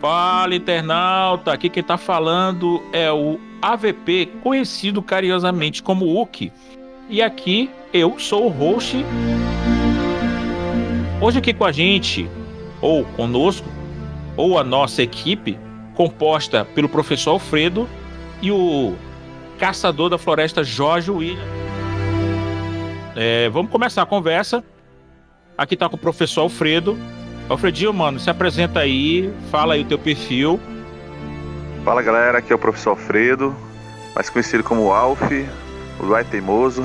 Fala, internauta! Aqui quem tá falando é o AVP, conhecido carinhosamente como Uki. E aqui eu sou o host. Hoje aqui com a gente, ou conosco, ou a nossa equipe, composta pelo professor Alfredo e o caçador da floresta Jorge William. É, vamos começar a conversa. Aqui tá com o professor Alfredo. Alfredinho, mano, se apresenta aí, fala aí o teu perfil. Fala galera, aqui é o professor Alfredo, mais conhecido como Alf, o Duai Teimoso.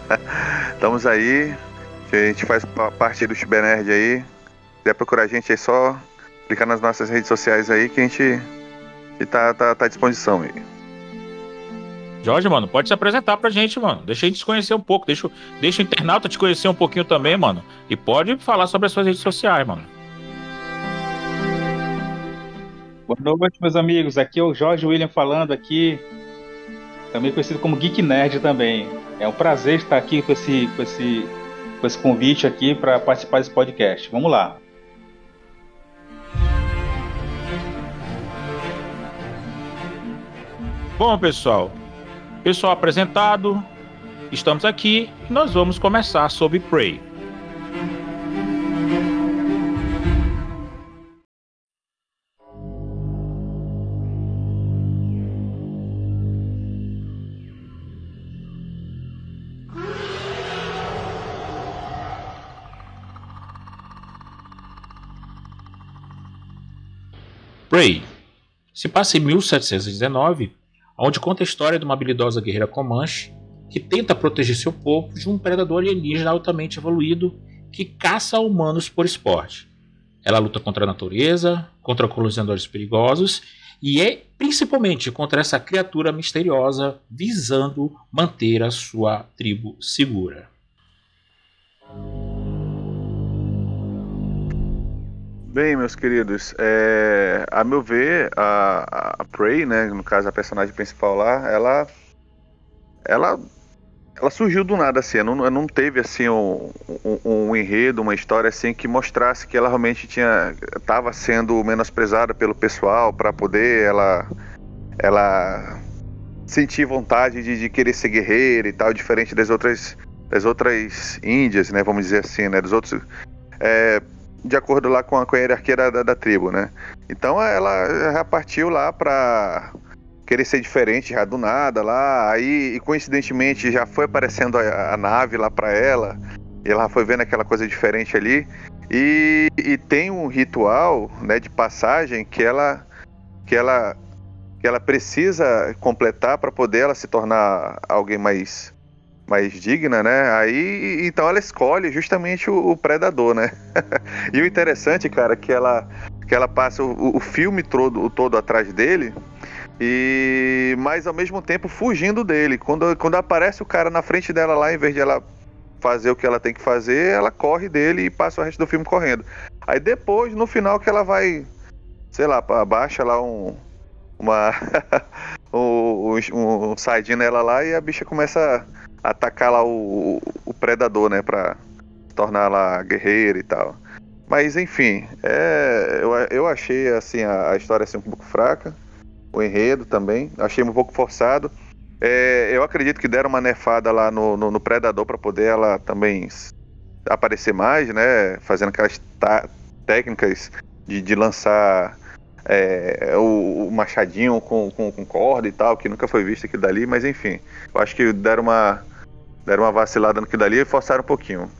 Estamos aí, a gente faz parte do Nerd aí. Se quiser procurar a gente aí, só clicar nas nossas redes sociais aí que a gente, está tá, tá à disposição aí. Jorge, mano, pode se apresentar pra gente, mano. Deixa a gente se conhecer um pouco. Deixa, deixa o internauta te conhecer um pouquinho também, mano. E pode falar sobre as suas redes sociais, mano. Boa noite, meus amigos. Aqui é o Jorge William falando aqui. Também conhecido como Geek Nerd também. É um prazer estar aqui com esse, com esse, com esse convite aqui para participar desse podcast. Vamos lá. Bom, pessoal, Pessoal apresentado, estamos aqui e nós vamos começar sobre Prey. Prey se passa em 1719 onde conta a história de uma habilidosa guerreira Comanche que tenta proteger seu povo de um predador alienígena altamente evoluído que caça humanos por esporte. Ela luta contra a natureza, contra colonizadores perigosos e é principalmente contra essa criatura misteriosa visando manter a sua tribo segura. Bem, meus queridos, é, a meu ver, a, a Prey, né, no caso a personagem principal lá, ela, ela, ela surgiu do nada assim, não, não teve assim um, um, um, enredo, uma história assim que mostrasse que ela realmente tinha, estava sendo menosprezada pelo pessoal para poder ela, ela sentir vontade de, de, querer ser guerreira e tal, diferente das outras, das outras índias, né, vamos dizer assim, né, dos outros é, de acordo lá com a, hierarquia da, da, da, tribo, né? Então ela já partiu lá pra querer ser diferente já do nada lá, aí e coincidentemente já foi aparecendo a, a nave lá pra ela, e ela foi vendo aquela coisa diferente ali, e, e tem um ritual, né, de passagem que ela que ela que ela precisa completar para poder ela se tornar alguém mais mais digna, né? Aí então ela escolhe justamente o, o predador, né? e o interessante, cara, que ela que ela passa o, o filme todo, todo atrás dele e mas ao mesmo tempo fugindo dele. Quando, quando aparece o cara na frente dela lá, em vez de ela fazer o que ela tem que fazer, ela corre dele e passa o resto do filme correndo. Aí depois, no final, que ela vai, sei lá, abaixa lá um uma um, um, um nela lá e a bicha começa atacar lá o, o predador, né? Pra tornar lá guerreira e tal. Mas enfim, é, eu, eu achei assim a, a, história assim, um pouco fraca, o enredo também, achei um pouco forçado. É, eu acredito que deram uma nefada lá no, no, no Predador para poder ela também aparecer mais, né? Fazendo aquelas técnicas de, de lançar é, o, o, machadinho com, com, com, corda e tal, que nunca foi visto aquilo dali, mas enfim, eu acho que deram uma, deram uma vacilada no que dali e forçaram um pouquinho.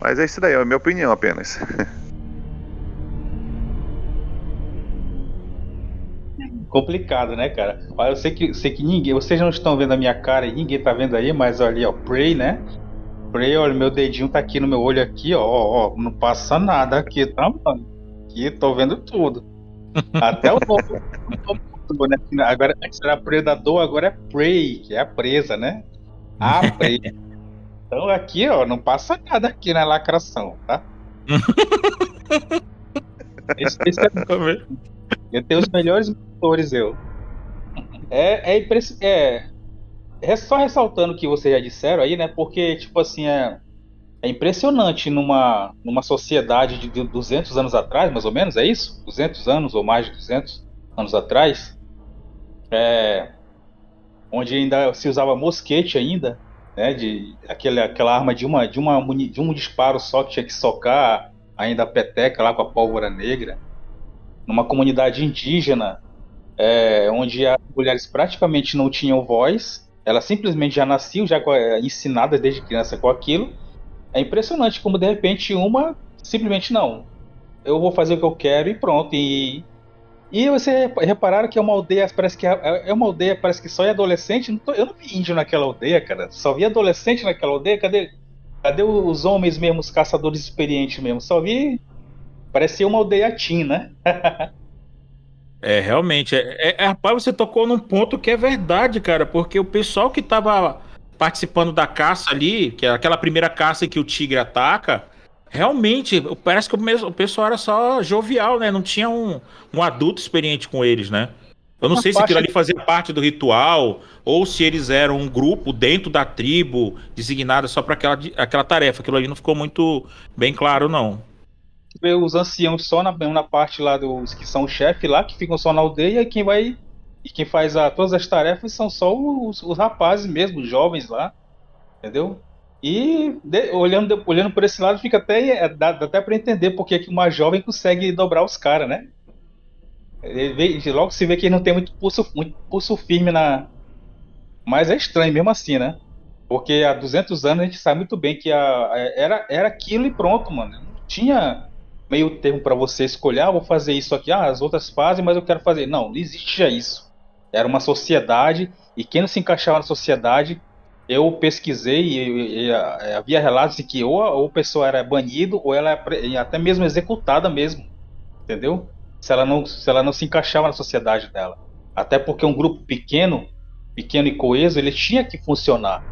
Mas é isso daí, é a minha opinião apenas. Complicado, né, cara? Olha, eu sei que, sei que ninguém, vocês não estão vendo a minha cara e ninguém tá vendo aí, mas olha ali, ó, Prey, né? Prey, olha, meu dedinho tá aqui no meu olho aqui, ó, ó, não passa nada aqui, tá, mano? Aqui, tô vendo tudo. Até o novo, né? Agora, antes era predador, agora é prey, que é a presa, né? A prey. Então aqui, ó, não passa nada aqui na lacração, tá? Eu tenho os melhores motores, eu. É, é, impress... é, é só ressaltando o que vocês já disseram aí, né? Porque, tipo assim, é, é impressionante numa, numa sociedade de 200 anos atrás, mais ou menos, é isso? 200 anos ou mais de 200 anos atrás, é, onde ainda se usava mosquete ainda, né? De aquele, aquela arma de uma, de uma de um disparo só que tinha que socar ainda a peteca lá com a pólvora negra, numa comunidade indígena é, onde as mulheres praticamente não tinham voz, elas simplesmente já nasciam já é, ensinadas desde criança com aquilo. É impressionante como de repente uma simplesmente não. Eu vou fazer o que eu quero e pronto. E, e você repararam que é uma aldeia, parece que é, é uma aldeia, parece que só é adolescente. eu não vi índio naquela aldeia, cara. Só vi adolescente naquela aldeia. Cadê, cadê os homens mesmo, os caçadores experientes mesmo? Só vi. Parecia uma aldeia teen, né? É, realmente. É, é, é, rapaz, você tocou num ponto que é verdade, cara, porque o pessoal que tava participando da caça ali, que é aquela primeira caça que o tigre ataca, realmente, parece que o, o pessoal era só jovial, né? Não tinha um, um adulto experiente com eles, né? Eu não sei se aquilo ali fazia parte do ritual ou se eles eram um grupo dentro da tribo designada só para aquela, aquela tarefa. Aquilo ali não ficou muito bem claro, não vê os anciãos só na, na parte lá dos que são o chefe lá, que ficam só na aldeia, e quem vai. E quem faz a, todas as tarefas são só os, os rapazes mesmo, os jovens lá. Entendeu? E de, olhando, olhando por esse lado, fica até, é, dá, até para entender porque que uma jovem consegue dobrar os caras, né? Vê, logo se vê que não tem muito pulso, muito pulso firme na. Mas é estranho mesmo assim, né? Porque há 200 anos a gente sabe muito bem que a, era, era aquilo e pronto, mano. Não tinha meio termo para você escolher, ah, vou fazer isso aqui, ah, as outras fazem, mas eu quero fazer. Não, não existia isso. Era uma sociedade e quem não se encaixava na sociedade, eu pesquisei e, e, e havia relatos de que ou, ou a pessoa era banido ou ela é até mesmo executada mesmo, entendeu? Se ela não se ela não se encaixava na sociedade dela. Até porque um grupo pequeno, pequeno e coeso, ele tinha que funcionar.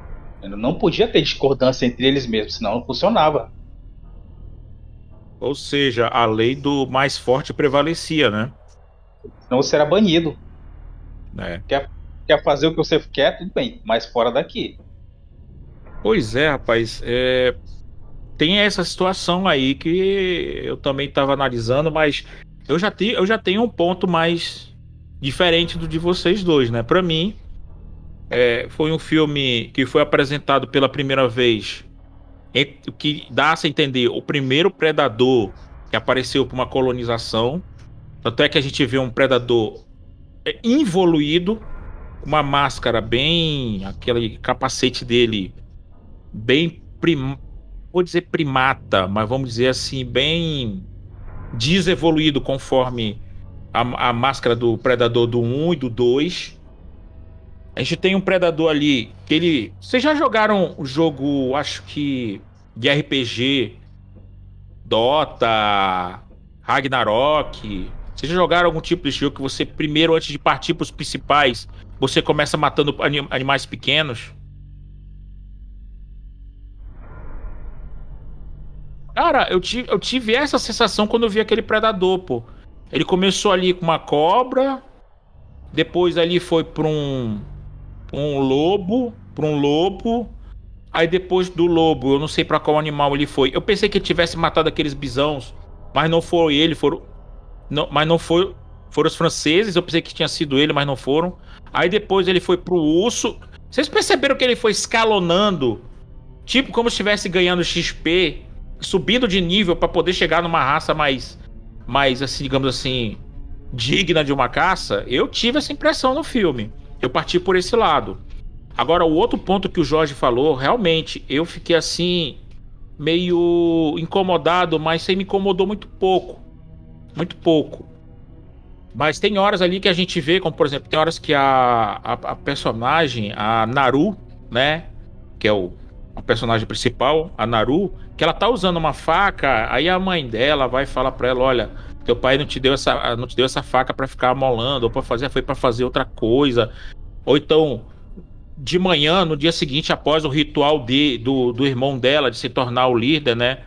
Ele não podia ter discordância entre eles mesmos, senão não funcionava. Ou seja, a lei do mais forte prevalecia, né? Senão você era banido. É. Quer, quer fazer o que você quer, tudo bem, mas fora daqui. Pois é, rapaz. É... Tem essa situação aí que eu também estava analisando, mas eu já, te, eu já tenho um ponto mais diferente do de vocês dois, né? Para mim, é, foi um filme que foi apresentado pela primeira vez que dá a entender o primeiro predador que apareceu para uma colonização. Tanto é que a gente vê um predador é, involuído, uma máscara bem. aquele capacete dele bem. Prim, vou dizer primata, mas vamos dizer assim, bem desevoluído conforme a, a máscara do predador do 1 e do 2. A gente tem um predador ali que ele. Vocês já jogaram o jogo, acho que. de RPG, Dota, Ragnarok. Vocês já jogaram algum tipo de jogo que você, primeiro, antes de partir para os principais, você começa matando anim animais pequenos? Cara, eu tive, eu tive essa sensação quando eu vi aquele predador, pô. Ele começou ali com uma cobra, depois ali foi para um um lobo, para um lobo. Aí depois do lobo, eu não sei para qual animal ele foi. Eu pensei que ele tivesse matado aqueles bisões, mas não foi ele, foram não, mas não foi, foram os franceses. Eu pensei que tinha sido ele, mas não foram. Aí depois ele foi pro urso. Vocês perceberam que ele foi escalonando, tipo como se estivesse ganhando XP, subindo de nível para poder chegar numa raça mais mais assim, digamos assim, digna de uma caça? Eu tive essa impressão no filme. Eu parti por esse lado. Agora, o outro ponto que o Jorge falou, realmente, eu fiquei assim, meio incomodado, mas você me incomodou muito pouco. Muito pouco. Mas tem horas ali que a gente vê, como por exemplo, tem horas que a, a, a personagem, a Naru, né? Que é o a personagem principal, a Naru, que ela tá usando uma faca, aí a mãe dela vai falar para ela, olha, teu pai não te deu essa, não te deu essa faca para ficar amolando, ou para fazer, foi para fazer outra coisa. Ou então de manhã, no dia seguinte, após o ritual de, do, do irmão dela de se tornar o líder, né?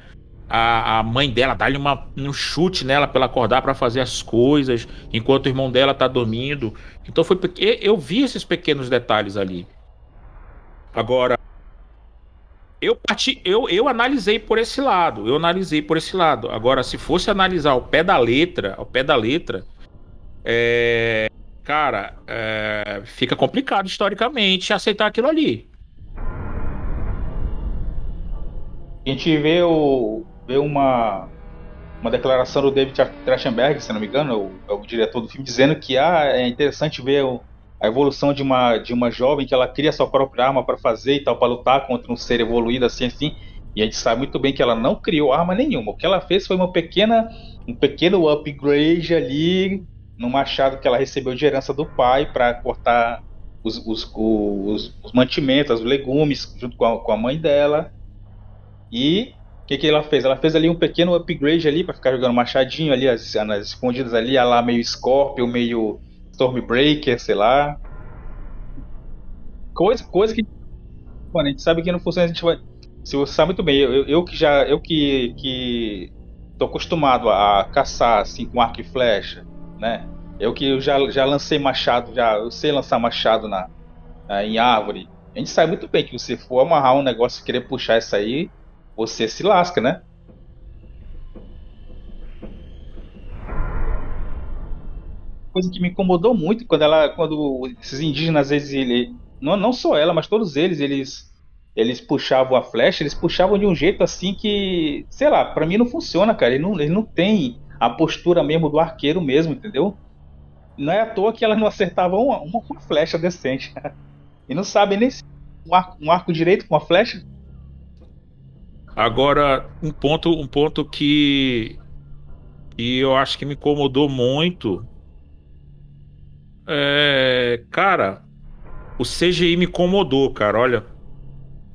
A, a mãe dela dá-lhe um chute nela para ela acordar para fazer as coisas, enquanto o irmão dela tá dormindo. Então foi eu vi esses pequenos detalhes ali. Agora, eu parti, eu, eu analisei por esse lado, eu analisei por esse lado. Agora, se fosse analisar ao pé da letra, ao pé da letra, é, cara, é, fica complicado historicamente aceitar aquilo ali. A gente vê, o, vê uma, uma declaração do David Trachtenberg, se não me engano, o, o diretor do filme, dizendo que ah, é interessante ver a evolução de uma, de uma jovem que ela cria sua própria arma para fazer e tal, para lutar contra um ser evoluído assim, assim. E a gente sabe muito bem que ela não criou arma nenhuma. O que ela fez foi uma pequena, um pequeno upgrade ali no machado que ela recebeu de herança do pai para cortar os, os, os, os, mantimentos, os legumes, junto com a, com a mãe dela. E que, que ela fez? Ela fez ali um pequeno upgrade ali para ficar jogando machadinho ali, as, as escondidas ali, lá meio Scorpion, meio Stormbreaker, sei lá. Coisa, coisa que. Mano, a gente sabe que não funciona, a gente vai. Se você sabe muito bem, eu, eu que já. Eu que. que tô acostumado a caçar assim com arco e flecha, né? Eu que eu já, já lancei machado, já eu sei lançar machado na, na, em árvore. A gente sabe muito bem que se for amarrar um negócio e querer puxar isso aí, você se lasca, né? coisa que me incomodou muito quando ela, quando esses indígenas, às vezes, ele, não, não só ela, mas todos eles, eles, eles puxavam a flecha, eles puxavam de um jeito assim que, sei lá, para mim não funciona, cara. Ele não, ele não tem a postura mesmo do arqueiro mesmo, entendeu? Não é à toa que elas não acertavam uma, uma, uma flecha decente. e não sabem nem se um arco, um arco direito com uma flecha. Agora, um ponto, um ponto que, que eu acho que me incomodou muito é, cara, o CGI me incomodou, cara. Olha,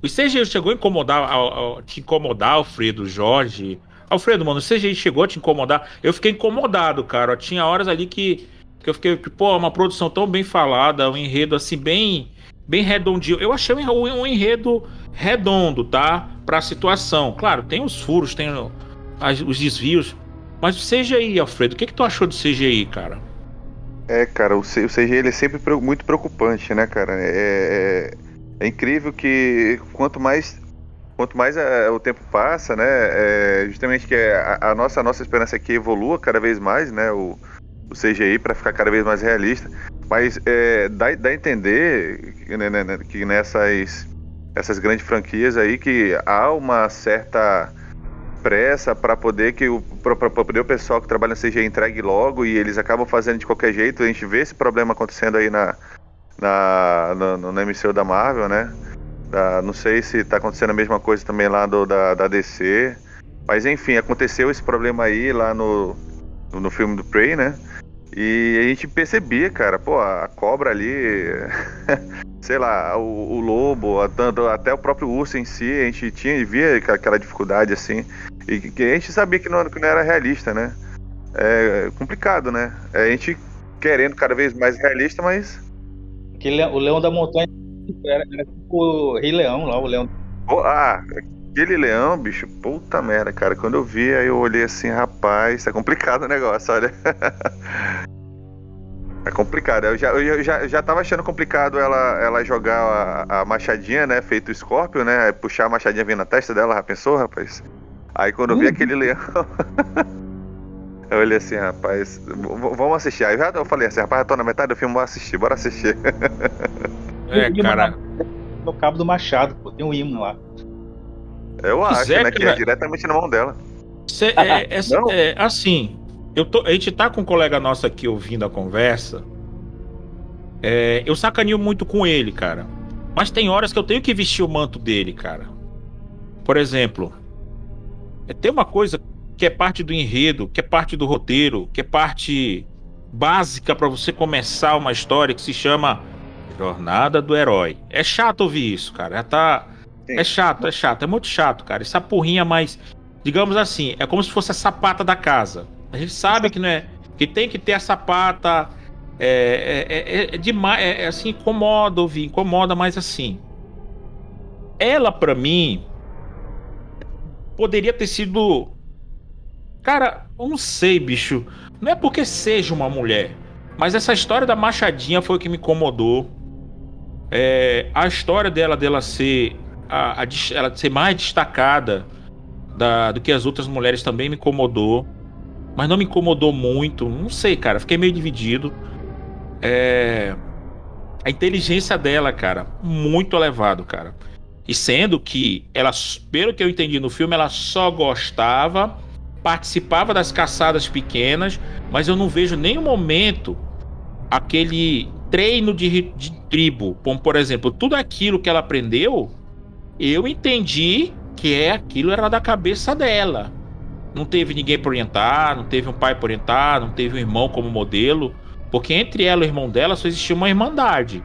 o CGI chegou a incomodar, a, a, te incomodar, Alfredo, Jorge. Alfredo, mano, o CGI chegou a te incomodar. Eu fiquei incomodado, cara. Tinha horas ali que, que eu fiquei, pô, uma produção tão bem falada, um enredo assim, bem, bem redondinho. Eu achei um enredo redondo, tá? Pra situação. Claro, tem os furos, tem os desvios. Mas o CGI, Alfredo, o que, que tu achou do CGI, cara? É, cara, o, CG ele é sempre muito preocupante, né, cara? É, é, é incrível que quanto mais quanto mais é, o tempo passa, né, é, justamente que a, a, nossa a nossa esperança é que evolua cada vez mais, né, o, o CGI para ficar cada vez mais realista. Mas é, dá, dá a entender né, né, né, que nessas essas grandes franquias aí que há uma certa pressa para poder que o para poder o pessoal que trabalha CG entregue logo e eles acabam fazendo de qualquer jeito. A gente vê esse problema acontecendo aí na na no, no MCU da Marvel, né? Da, não sei se está acontecendo a mesma coisa também lá do, da, da DC. Mas enfim, aconteceu esse problema aí lá no, no filme do Prey, né? E a gente percebia, cara, pô, a cobra ali, sei lá, o, o lobo, até o próprio urso em si, a gente tinha via aquela dificuldade assim. E que a gente sabia que não, que não era realista, né? É complicado, né? É a gente querendo cada vez mais realista, mas. Aquele, o Leão da Montanha era, era tipo o Rei Leão lá, o Leão. Oh, ah, aquele leão, bicho, puta merda, cara. Quando eu vi, aí eu olhei assim, rapaz, é complicado o negócio, olha. é complicado. Eu já, eu já, já tava achando complicado ela, ela jogar a, a machadinha, né? Feito o Scorpio, né? Puxar a machadinha vindo na testa dela, já pensou, rapaz? Aí quando eu vi uhum. aquele leão. eu olhei assim, rapaz, vamos assistir. Aí já eu falei assim, rapaz, eu tô na metade do filme, vou assistir, bora assistir. É, cara. No cabo do Machado, pô, tem um hino lá. Eu acho, é, né? Que é diretamente na mão dela. Cê, é, é, é, assim, eu tô, a gente tá com um colega nosso aqui ouvindo a conversa. É, eu sacaneio muito com ele, cara. Mas tem horas que eu tenho que vestir o manto dele, cara. Por exemplo, é, tem uma coisa que é parte do enredo, que é parte do roteiro, que é parte básica para você começar uma história que se chama Jornada do Herói. É chato ouvir isso, cara. Já tá. Sim. É chato, é chato, é muito chato, cara. Essa porrinha mais. Digamos assim, é como se fosse a sapata da casa. A gente sabe que não é. Que tem que ter a sapata É, é, é, é demais, é, é, assim, incomoda ouvir, incomoda, mas assim. Ela, para mim, poderia ter sido. Cara, eu não sei, bicho. Não é porque seja uma mulher, mas essa história da Machadinha foi o que me incomodou. É, a história dela, dela ser, a, a, ela ser mais destacada da, do que as outras mulheres também me incomodou. Mas não me incomodou muito. Não sei, cara. Fiquei meio dividido. É... A inteligência dela, cara, muito elevado, cara. E sendo que ela, pelo que eu entendi no filme, ela só gostava, participava das caçadas pequenas, mas eu não vejo nenhum momento aquele treino de, de tribo, como por exemplo, tudo aquilo que ela aprendeu, eu entendi que é aquilo era da cabeça dela. Não teve ninguém para orientar, não teve um pai para orientar, não teve um irmão como modelo. Porque entre ela e o irmão dela só existia uma irmandade.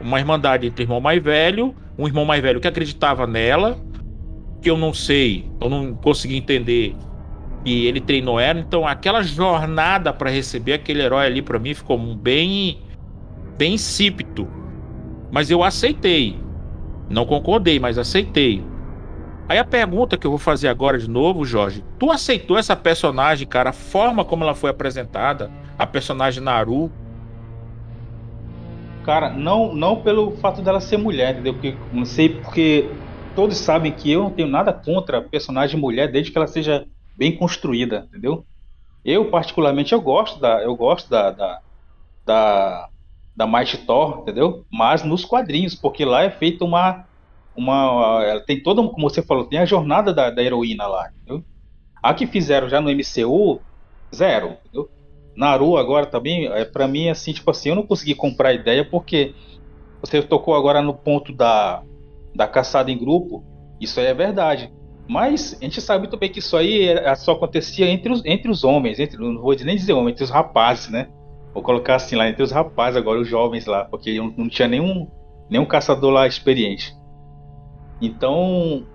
Uma irmandade entre o irmão mais velho, um irmão mais velho que acreditava nela, que eu não sei, eu não consegui entender e ele treinou ela. Então aquela jornada para receber aquele herói ali para mim ficou bem bem insípido. Mas eu aceitei. Não concordei, mas aceitei. Aí a pergunta que eu vou fazer agora de novo, Jorge, tu aceitou essa personagem, cara, a forma como ela foi apresentada, a personagem Naru? Cara, não, não pelo fato dela ser mulher, entendeu? Porque não sei porque todos sabem que eu não tenho nada contra a personagem mulher desde que ela seja bem construída, entendeu? Eu particularmente eu gosto da eu gosto da da da, da Mighty Thor, entendeu? Mas nos quadrinhos, porque lá é feita uma uma. Ela tem toda, como você falou, tem a jornada da, da heroína lá, entendeu? A que fizeram já no MCU, zero, entendeu? Naru agora também, é, para mim, assim, tipo assim, eu não consegui comprar a ideia porque você tocou agora no ponto da, da caçada em grupo, isso aí é verdade. Mas a gente sabe muito bem que isso aí é, só acontecia entre os, entre os homens, entre, não vou nem dizer homens, entre os rapazes, né? Vou colocar assim lá, entre os rapazes agora, os jovens lá, porque não, não tinha nenhum, nenhum caçador lá experiente. Então,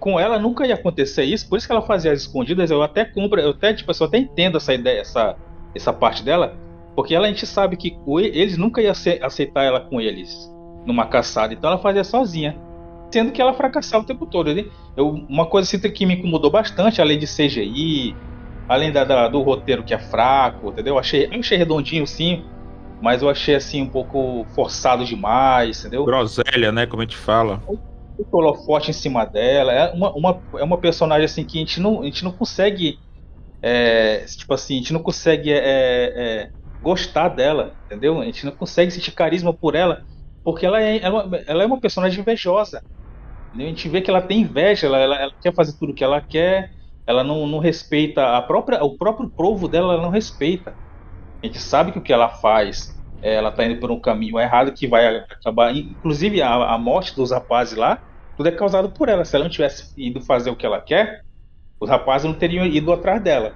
com ela nunca ia acontecer isso, por isso que ela fazia as escondidas. Eu até compro, eu até, tipo, eu até entendo essa ideia, essa, essa parte dela, porque ela a gente sabe que eles nunca iam aceitar ela com eles numa caçada, então ela fazia sozinha, sendo que ela fracassava o tempo todo. Né? Eu, uma coisa assim que me incomodou bastante, além de CGI, além da, da, do roteiro que é fraco, entendeu? Eu achei, achei redondinho sim, mas eu achei assim um pouco forçado demais, entendeu? Groselha, né? Como a gente fala o holofote em cima dela. É uma, uma, é uma personagem assim que a gente não, a gente não consegue. É, tipo assim, a gente não consegue é, é, gostar dela, entendeu? A gente não consegue sentir carisma por ela, porque ela é, ela, ela é uma personagem invejosa. Entendeu? A gente vê que ela tem inveja, ela, ela, ela quer fazer tudo o que ela quer, ela não, não respeita a própria, o próprio povo dela, ela não respeita. A gente sabe que o que ela faz é, ela está indo por um caminho errado que vai acabar. Inclusive, a, a, morte dos rapazes lá, tudo é causado por ela. Se ela não tivesse ido fazer o que ela quer, os rapazes não teriam ido atrás dela.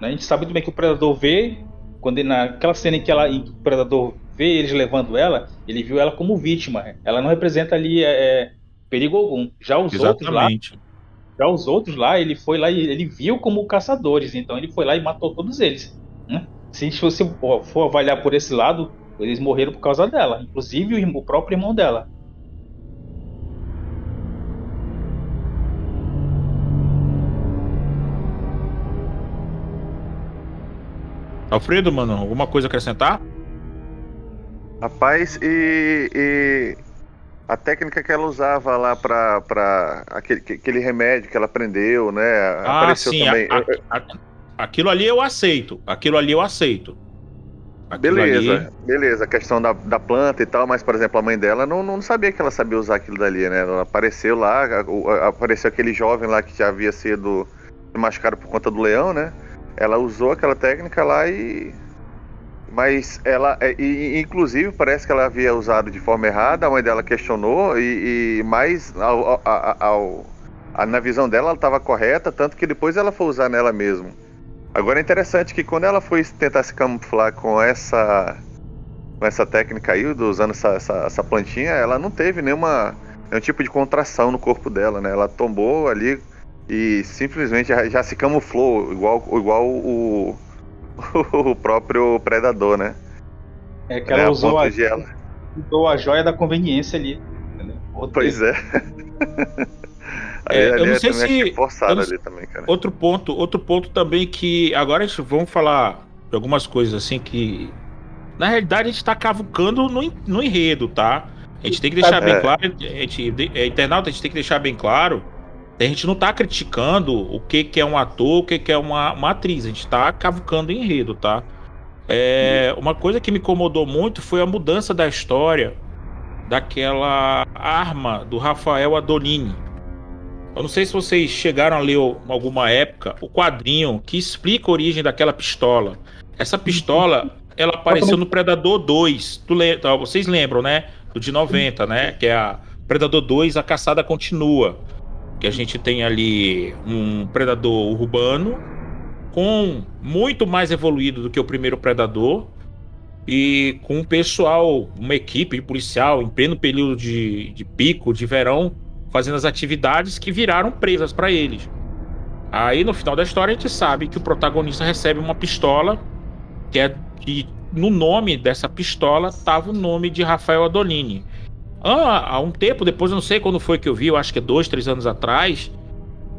Né? A gente sabe bem que o predador vê, quando naquela cena em que, ela, em que o predador vê eles levando ela, ele viu ela como vítima. Ela não representa ali é, é perigo algum. Já os Exatamente. outros lá. Já os outros lá, ele foi lá e ele viu como caçadores, então ele foi lá e matou todos eles. Né? se você for avaliar por esse lado, eles morreram por causa dela, inclusive o, próprio irmão dela. Alfredo, mano, alguma coisa a acrescentar? Rapaz, e, e, a técnica que ela usava lá pra, pra aquele, aquele remédio que ela aprendeu, né? Ah, apareceu sim, também. A, a, Aquilo ali eu aceito. Aquilo ali eu aceito. Aquilo beleza, ali... beleza. A questão da, da planta e tal, mas, por exemplo, a mãe dela não, não sabia que ela sabia usar aquilo dali, né? Ela apareceu lá, apareceu aquele jovem lá que já havia sido machucado por conta do leão, né? Ela usou aquela técnica lá e. Mas ela. É, e, inclusive, parece que ela havia usado de forma errada, a mãe dela questionou, e, e mais ao, ao, ao, na visão dela ela estava correta, tanto que depois ela foi usar nela mesmo. Agora é interessante que quando ela foi tentar se camuflar com essa com essa técnica aí, usando essa, essa, essa plantinha, ela não teve nenhuma nenhum tipo de contração no corpo dela, né? Ela tombou ali e simplesmente já, já se camuflou, igual, igual o, o próprio predador, né? É que ela É, a usou, a, ela. usou a joia da conveniência ali. Pois é. ali, É, eu não é sei se- achei forçado não ali também, cara. Outro ponto, outro ponto também que agora vamos falar de algumas coisas assim que na realidade a gente tá cavucando no, no enredo, tá? A gente tem que deixar É. bem claro, a gente, é, internauta, a gente tem que deixar bem claro. A gente não tá criticando o que, que é um ator, o que, que é uma, uma atriz. A gente tá cavucando enredo, tá? É, uma coisa que me incomodou muito foi a mudança da história daquela arma do Rafael Adolini. Eu não sei se vocês chegaram a ler alguma época o quadrinho que explica a origem daquela pistola. Essa pistola, ela apareceu no Predador 2. Tu le- tá, Vocês lembram, né? Do de 90, né? Que é a Predador 2, a caçada continua. Que a gente tem ali um predador urbano com muito mais evoluído do que o primeiro predador e com um pessoal, uma equipe policial em pleno período de, de pico, de verão, fazendo as atividades que viraram presas para eles. Aí no final da história a gente sabe que o protagonista recebe uma pistola que é que no nome dessa pistola estava o nome de Rafael Adolini. Há um tempo depois, eu não sei quando foi que eu vi, eu acho que é dois, três anos atrás,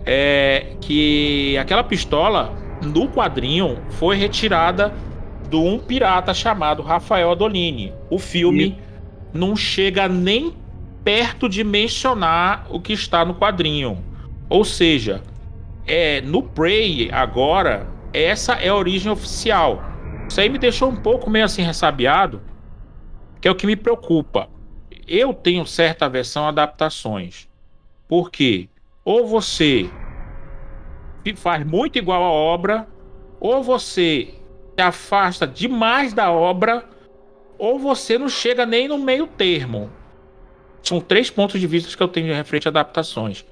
é que aquela pistola no quadrinho foi retirada de um pirata chamado Rafael Adolini. O filme não chega nem perto de mencionar o que está no quadrinho. Ou seja, é no Prey agora, essa é a origem oficial. Isso aí me deixou um pouco meio assim ressabiado, que é o que me preocupa. Eu tenho certa aversão a adaptações. Por quê? Ou você faz muito igual à obra, ou você se afasta demais da obra, ou você não chega nem no meio termo. São três pontos de vista que eu tenho referente a adaptações.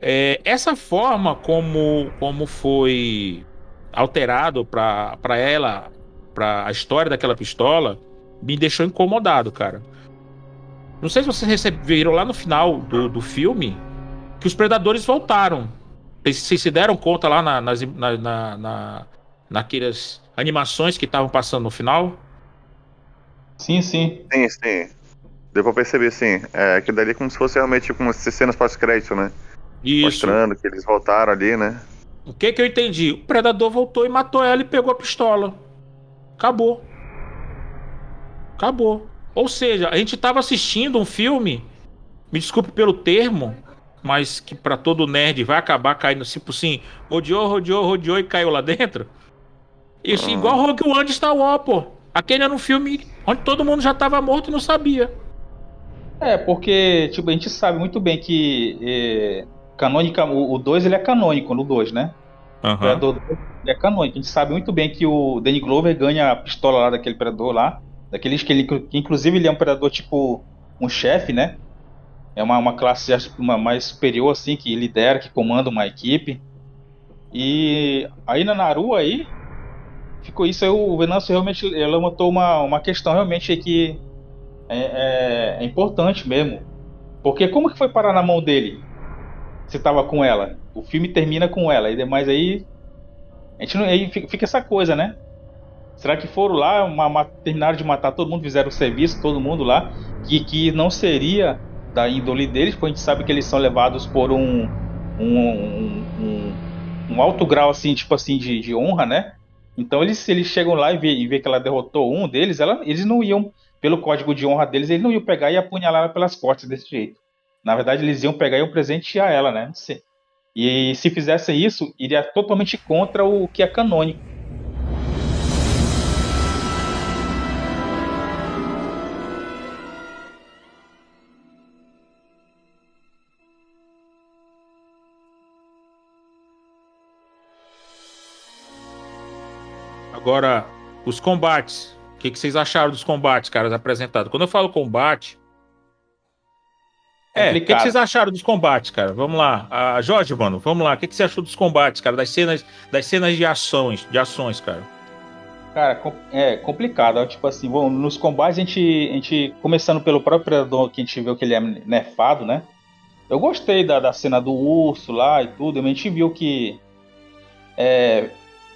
É, essa forma como, como foi alterado para ela, para a história daquela pistola, me deixou incomodado, cara. Não sei se vocês receberam lá no final do, do filme que os predadores voltaram. Vocês, vocês se deram conta lá na, nas, na, na, na, naquelas animações que estavam passando no final? Sim, sim. Sim, sim. Deu pra perceber, sim. É, aquilo dali é como se fosse realmente como se cenas pós-crédito, né? Isso. Mostrando que eles voltaram ali, né? O que que eu entendi? O predador voltou e matou ela e pegou a pistola. Acabou. Acabou. Ou seja, a gente tava assistindo um filme, me desculpe pelo termo, mas que pra todo nerd vai acabar caindo tipo assim, rodeou, rodeou, rodeou e caiu lá dentro. Isso, Ah. igual Rogue One Star Wars, pô. Aquele era um filme onde todo mundo já tava morto e não sabia. É, porque, tipo, a gente sabe muito bem que é, canônica, o 2 ele é canônico no 2, né? O Predador 2 ele é canônico. A gente sabe muito bem que o Danny Glover ganha a pistola lá daquele predador lá. Daqueles que ele. Que, inclusive ele é um predador tipo um chefe, né? É uma, uma classe uma mais superior, assim, que lidera, que comanda uma equipe. E aí na Naru aí. Ficou isso aí, o Venâncio realmente levantou uma, uma questão realmente que é, é- é importante mesmo. Porque como que foi parar na mão dele? Se tava com ela. O filme termina com ela. E demais aí. A gente não, aí fica essa coisa, né? Será que foram lá, uma- uma- terminaram de matar todo mundo, fizeram o serviço, todo mundo lá, que, que não seria da índole deles, porque a gente sabe que eles são levados por um, um, um, um- alto grau, assim, tipo assim, de, de honra, né? Então eles, eles chegam lá e vê, e vê que ela derrotou um deles, ela, eles não iam, pelo código de honra deles, eles não iam pegar e apunhalar ela pelas costas desse jeito. Na verdade, eles iam pegar e iam presentear ela, né? E se fizessem isso, iria totalmente contra o que é canônico. Agora, os combates. O que, que vocês acharam dos combates, caras, apresentados? Quando eu falo combate. É, o que, que vocês acharam dos combates, cara? Vamos lá. Ah, Jorge, mano, vamos lá. O que, que você achou dos combates, cara? Das cenas, das cenas de ações, de ações, cara. Cara, é complicado. ó, Tipo assim, bom, nos combates a gente, a gente. Começando pelo próprio Predador, que a gente viu que ele é nerfado, né? Eu gostei da, da cena do urso lá e tudo. A gente viu que. É,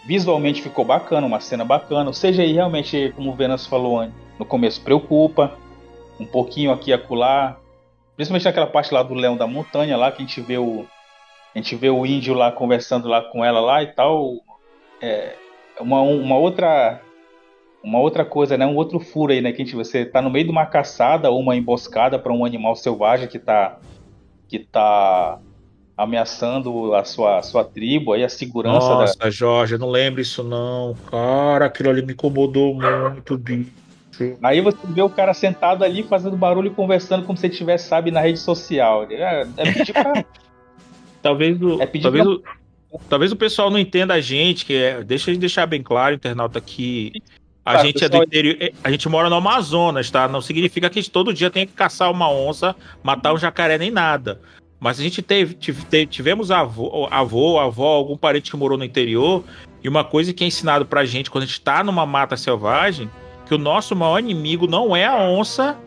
visualmente ficou bacana, uma cena bacana. Seja, aí realmente, como o Venus falou no começo, preocupa. Um pouquinho aqui e acolá. Principalmente naquela parte lá do Leão da Montanha, lá que a gente vê o. A gente vê o índio lá conversando lá com ela lá e tal. É uma, uma outra. Uma outra coisa, né? Um outro furo aí, né? Que a gente, você tá no meio de uma caçada ou uma emboscada para um animal selvagem que tá. Que tá ameaçando a sua, a sua tribo, aí a segurança Nossa, da... Jorge, eu não lembro isso não. Cara, aquilo ali me incomodou muito, bicho. Aí você vê o cara sentado ali fazendo barulho e conversando como se ele estivesse, sabe, na rede social. É, é pedir pra... talvez o, é talvez, pra... o, talvez o pessoal não entenda a gente, que é, deixa eu deixar bem claro, internauta, que a gente é do interior, é, a gente mora no Amazonas, tá? Não significa que a gente todo dia tem que caçar uma onça, matar um jacaré nem nada. Mas a gente teve, tive, tivemos avô, avô, avó, algum parente que morou no interior, e uma coisa que é ensinado pra gente quando a gente tá numa mata selvagem, que o nosso maior inimigo não é a onça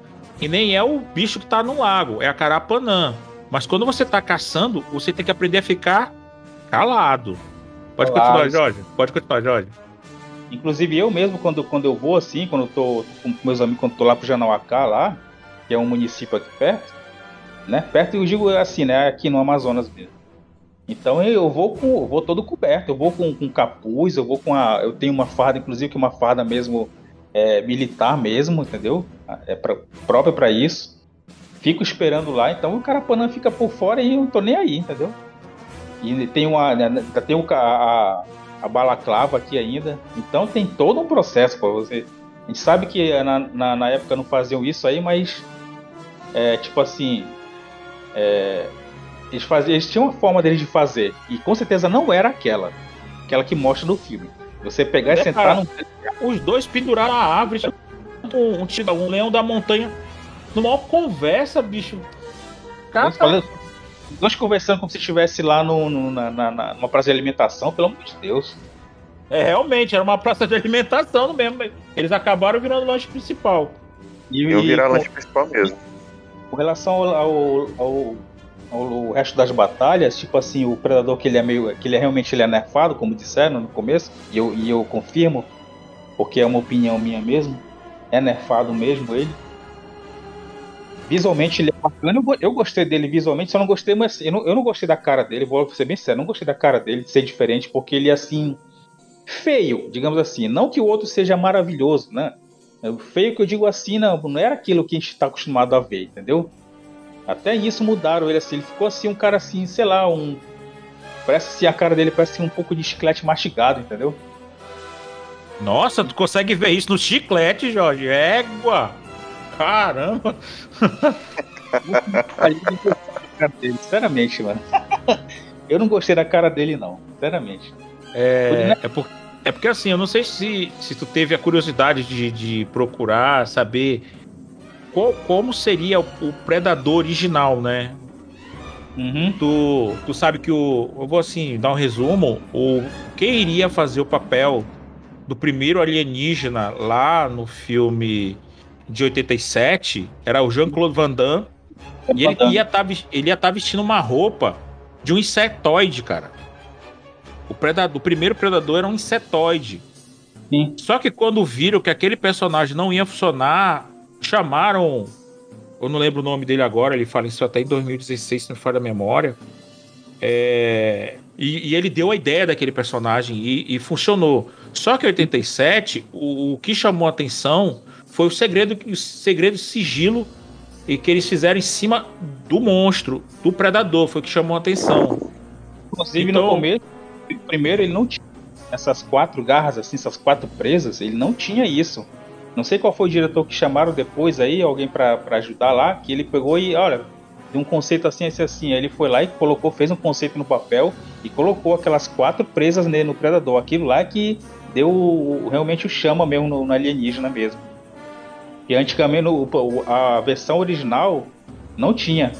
e nem é o bicho que tá no lago, é a carapanã. Mas quando você tá caçando, você tem que aprender a ficar calado. Pode Olá, continuar, Jorge. Pode continuar, Jorge. Inclusive eu mesmo, quando, quando eu vou assim, quando eu tô com meus amigos, quando eu tô lá pro Janauacá, lá, que é um município aqui perto, né? Perto, eu digo assim, né? Aqui no Amazonas mesmo. Então eu vou com, eu vou todo coberto, eu vou com, com capuz, eu vou com a, eu tenho uma farda, inclusive que é uma farda mesmo é, militar mesmo, entendeu? É pra, para isso. Fico esperando lá, então o Carapanã fica por fora e eu não tô nem aí, entendeu? E tem uma, né, tem o, a, a balaclava aqui ainda, então tem todo um processo para você. A gente sabe que na, na, na, época não faziam isso aí, mas é, tipo assim, é, eles, faziam, eles tinham uma forma deles de fazer, e com certeza não era aquela, aquela que mostra no filme. Você pegar é, e sentar cara, num... Os dois penduraram a árvore, um, um, um leão da montanha, numa conversa, bicho. Cara, os dois conversando como se estivesse lá no, no, na, na, numa praça de alimentação, pelo amor de Deus. É, realmente, era uma praça de alimentação mesmo. Eles acabaram virando o lanche principal. E, Eu virar lanche principal mesmo. Com relação ao, ao, ao, ao, resto das batalhas, tipo assim, o Predador que ele é meio. que ele é, realmente ele é nerfado, como disseram no começo, e eu, e eu confirmo, porque é uma opinião minha mesmo, é nerfado mesmo ele. Visualmente ele é bacana, eu gostei dele visualmente, só não gostei, mas eu não, eu não gostei da cara dele, vou ser bem sério, não gostei da cara dele de ser diferente, porque ele é assim. feio, digamos assim. Não que o outro seja maravilhoso, né? É feio que eu digo assim, não, não era aquilo que a gente está acostumado a ver, entendeu? Até isso mudaram ele assim, ele ficou assim, um cara assim, sei lá, um. Parece assim, a cara dele parece um pouco de chiclete mastigado, entendeu? Nossa, tu consegue ver isso no chiclete, Jorge? Égua! Caramba! Sinceramente, mano. Eu não gostei da cara dele, não. Sinceramente. É, é porque é porque assim, eu não sei se, se tu teve a curiosidade de, de procurar saber qual, como seria o, o predador original, né? Uhum. Tu, tu sabe que o. Eu vou assim, dar um resumo. O, quem iria fazer o papel do primeiro alienígena lá no filme de 87 era o Jean-Claude Van Damme. E ele ia tá, estar tá vestindo uma roupa de um insetoide, cara. O, predador, o primeiro predador era um insetoide. Sim. Só que quando viram que aquele personagem não ia funcionar, chamaram. Eu não lembro o nome dele agora, ele faleceu até em 2016, se não for da memória. É, e, e, ele deu a ideia daquele personagem e, e funcionou. Só que em 87, o, o, que chamou a atenção foi o segredo, o segredo sigilo e que eles fizeram em cima do monstro, do predador, foi o que chamou a atenção. Inclusive então, no começo primeiro ele não tinha essas quatro garras, assim, essas quatro presas, ele não tinha isso. Não sei qual foi o diretor que chamaram depois aí, alguém para ajudar lá, que ele pegou e, olha, tem um conceito assim, assim, assim. Aí ele foi lá e colocou, fez um conceito no papel e colocou aquelas quatro presas nele, no Predador. Aquilo lá que deu realmente o chama mesmo no, no alienígena mesmo. E antigamente no, a versão original não tinha.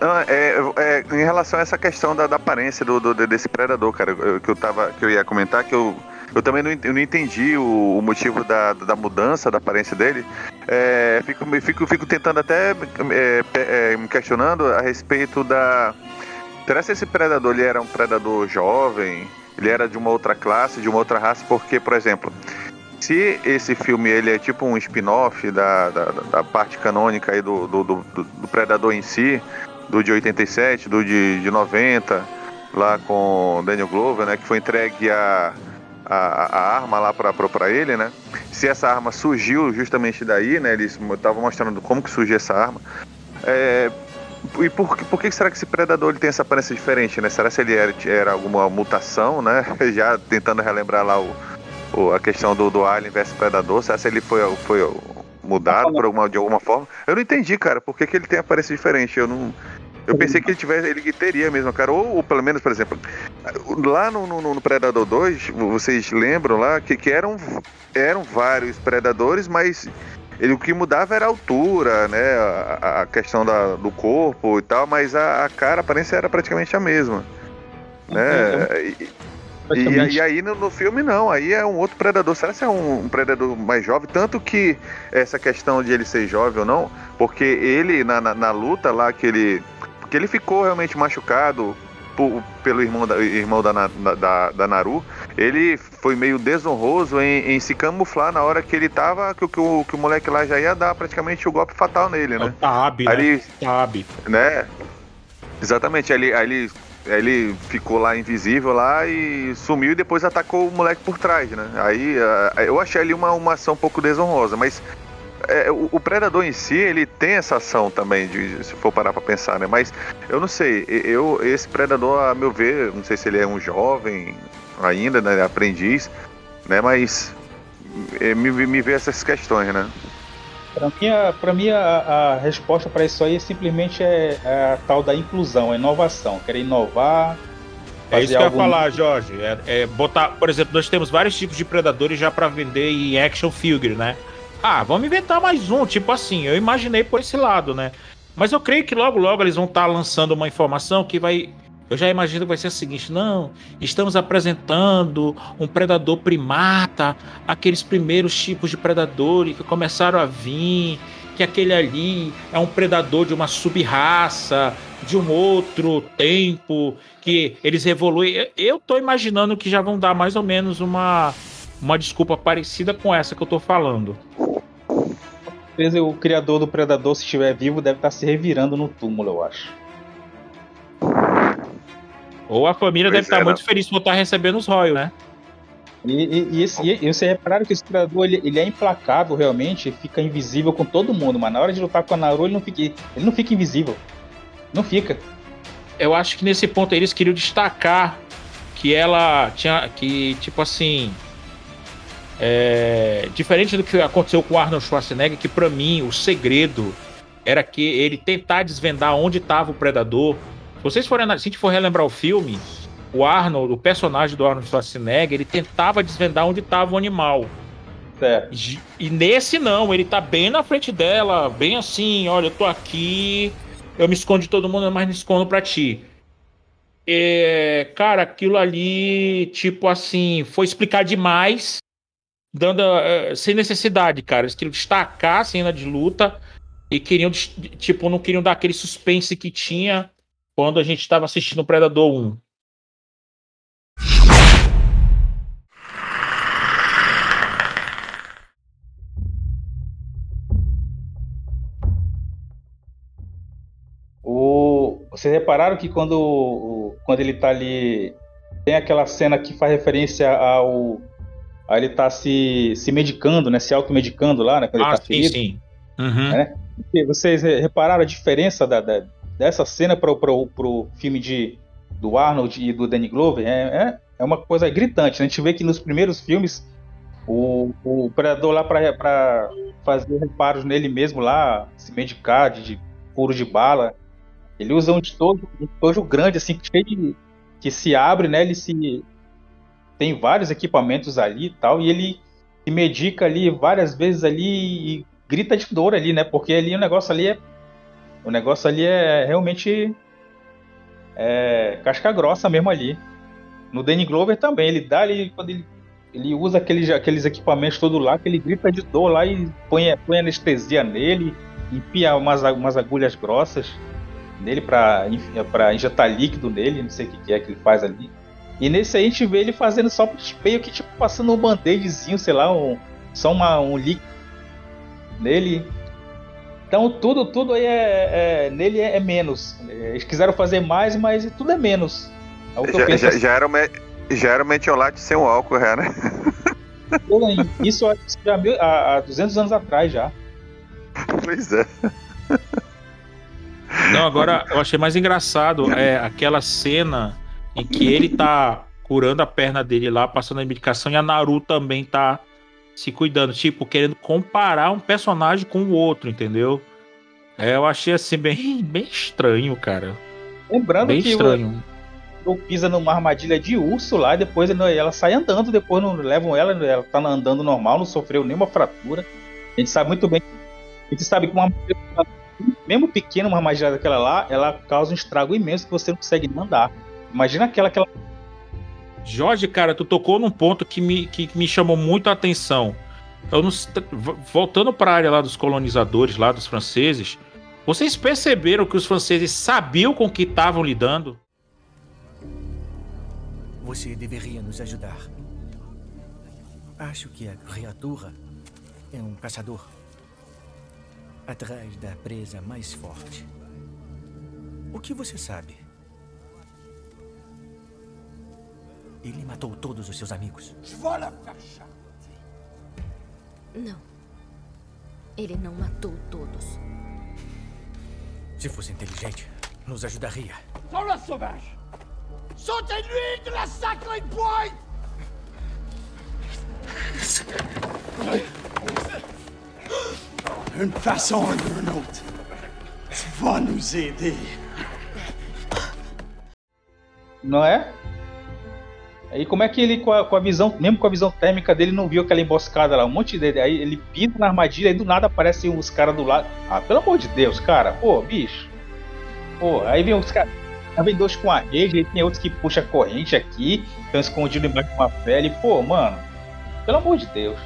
Não, é, é, em relação a essa questão da, da aparência do, do, desse predador, cara, que eu tava, que eu ia comentar, que eu eu também não, eu não entendi o, o motivo da, da mudança da aparência dele. É, fico, fico, fico tentando até é, é, me questionando a respeito da. Será que esse predador ele era um predador jovem? Ele era de uma outra classe, de uma outra raça? Porque, por exemplo, se esse filme ele é tipo um spin-off da, da, da, parte canônica aí do, do, do, do, Predador em si, do de 87, do de, de 90, lá com Daniel Glover, né, que foi entregue a, a, a arma lá para ele, né? Se essa arma surgiu justamente daí, né? Eles estavam mostrando como que surgiu essa arma. É, e por, por que será que esse predador ele tem essa aparência diferente, né? Será que ele era, era alguma mutação, né? Já tentando relembrar lá o, o, a questão do, do Alien versus Predador, será que ele foi, foi mudado por alguma, de alguma forma? Eu não entendi, cara, por que, que ele tem aparência diferente. Eu não. Eu pensei que ele tivesse, ele teria mesmo, cara. Ou, ou pelo menos, por exemplo, lá no, no, no, Predador 2, vocês lembram lá que, que eram, eram vários predadores, mas ele, o que mudava era a altura, né? A, a questão da, do corpo e tal, mas a, a cara, a aparência era praticamente a mesma. Né? E, e, e, aí no, no, filme não, aí é um outro predador. Será que é um, um, predador mais jovem? Tanto que essa questão de ele ser jovem ou não, porque ele na, na, na luta lá que ele. Porque ele ficou realmente machucado por, pelo irmão da, irmão da, da, da, Naru, ele foi meio desonroso em, em, se camuflar na hora que ele tava, que, que, o, que o moleque lá já ia dar praticamente o golpe fatal nele, né? É Tab, né? Ele, Tab. Né? Exatamente, ele, ele ele ficou lá invisível lá e sumiu e depois atacou o moleque por trás, né? Aí uh, eu achei ali uma, uma ação um pouco desonrosa, mas é, o, o, predador em si, ele tem essa ação também, de, se for parar pra pensar, né? Mas eu não sei, eu, esse predador, a meu ver, não sei se ele é um jovem ainda, né? Aprendiz, né? Mas é, me, me vê essas questões, né? Para mim, pra mim a, a resposta para isso aí simplesmente é, é, a tal da inclusão, a inovação. Querer inovar. É isso que eu ia falar, Jorge. É, é, botar, por exemplo, nós temos vários tipos de predadores já para vender em action figure, né? Ah, vamos inventar mais um, tipo assim. Eu imaginei por esse lado, né? Mas eu creio que logo, logo eles vão estar tá lançando uma informação que vai eu já imagino que vai ser o seguinte: não, estamos apresentando um predador primata, aqueles primeiros tipos de predadores que começaram a vir, que aquele ali é um predador de uma sub-raça, de um outro tempo, que eles evoluem. Eu tô imaginando que já vão dar mais ou menos uma, uma desculpa parecida com essa que eu tô falando. O criador do predador, se estiver vivo, deve estar se revirando no túmulo, eu acho. Ou a família pois deve estar muito feliz por estar recebendo os royals, né? E, e, e, esse, e, e você repararam que esse criador ele, ele, é implacável realmente, fica invisível com todo mundo, mas na hora de lutar com a Naru ele não fica, ele não fica invisível. Não fica. Eu acho que nesse ponto eles queriam destacar que ela tinha. que, tipo assim. É, diferente do que aconteceu com o Arnold Schwarzenegger, que para mim o segredo era que ele tentar desvendar onde estava o predador se vocês forem, se a gente for relembrar o filme, o Arnold, o personagem do Arnold Schwarzenegger, ele tentava desvendar onde estava o animal. É. E, nesse não, ele tá bem na frente dela, bem assim, olha, eu tô aqui, eu me escondo de todo mundo, mas me escondo pra ti. É, cara, aquilo ali, tipo assim, foi explicar demais, dando uh, sem necessidade, cara. Eles queriam destacar a cena de luta e queriam, tipo, não queriam dar aquele suspense que tinha quando a gente estava assistindo Predador 1. O... Vocês repararam que quando, quando ele tá ali. Tem aquela cena que faz referência ao. A ele tá se, se medicando, né? Se automedicando lá, né? Quando ah, ele tá sim, ferido. sim. Uhum. Né? Vocês repararam a diferença da, da, dessa cena para o filme de, do Arnold e do Danny Glover é, é, é, uma coisa gritante. Né? A gente vê que nos primeiros filmes o, o Predador lá para fazer reparos nele mesmo lá, se medicar de, de furo de bala, ele usa um estojo, um estojo grande assim, cheio de que se abre, né? Ele se tem vários equipamentos ali e tal, e ele se medica ali várias vezes ali e grita de dor ali, né? Porque ali o negócio ali é o negócio ali é realmente é, casca grossa mesmo ali. No Danny Glover também, ele dá ali, quando ele ele usa aqueles, aqueles equipamentos todo lá, que ele grita de dor lá e põe, põe anestesia nele, enfia umas, umas agulhas grossas nele pra injetar líquido nele, não sei o que, que é que ele faz ali. E nesse aí a gente vê ele fazendo só meio que tipo passando um band-aidzinho, sei lá, um, só uma, um líquido nele. Então tudo, tudo aí é, é nele é, é, menos. Eles quiseram fazer mais, mas tudo é menos. É já, já, assim. já, era uma, já era o metiolate sem o álcool, já, né? Isso já há, há 200 anos atrás já. Pois é. Não, agora eu achei mais engraçado é aquela cena em que ele tá curando a perna dele lá, passando a medicação, e a Naru também tá se cuidando, tipo, querendo comparar um personagem com o outro, entendeu? É, eu achei assim bem, bem estranho, cara. Lembrando bem que estranho. O, o pisa numa armadilha de urso lá, e depois ela sai andando, depois não levam ela, ela tá andando normal, não sofreu nenhuma fratura. A gente sabe muito bem. A gente sabe que uma mesmo pequena, uma armadilha daquela lá, ela causa um estrago imenso que você não consegue mandar. Imagina aquela que ela Jorge, cara, tu tocou num ponto que me, que me chamou muito a atenção. Eu não, voltando para a área lá dos colonizadores, lá dos franceses, vocês perceberam que os franceses sabiam com que estavam lidando? Você deveria nos ajudar. Acho que a criatura é um caçador atrás da presa mais forte. O que você sabe? Ele matou todos os seus amigos. Não. Ele não matou todos. Se fosse inteligente, nos ajudaria. Sola sauvage! Sautez-lui de la sacrée pointe! Une façon ou une autre, tu vas nous aider. Não é? Aí como é que ele, com a, com a, visão, mesmo com a visão térmica dele, não viu aquela emboscada lá, um monte dele. Aí ele pisa na armadilha e do nada aparecem os caras do lado. Ah, pelo amor de Deus, cara, pô, bicho. Pô, aí vem os caras. Vem dois com a rede, aí tem outros que puxa a corrente aqui, estão escondidos embaixo de uma pele. Pô, mano, pelo amor de Deus.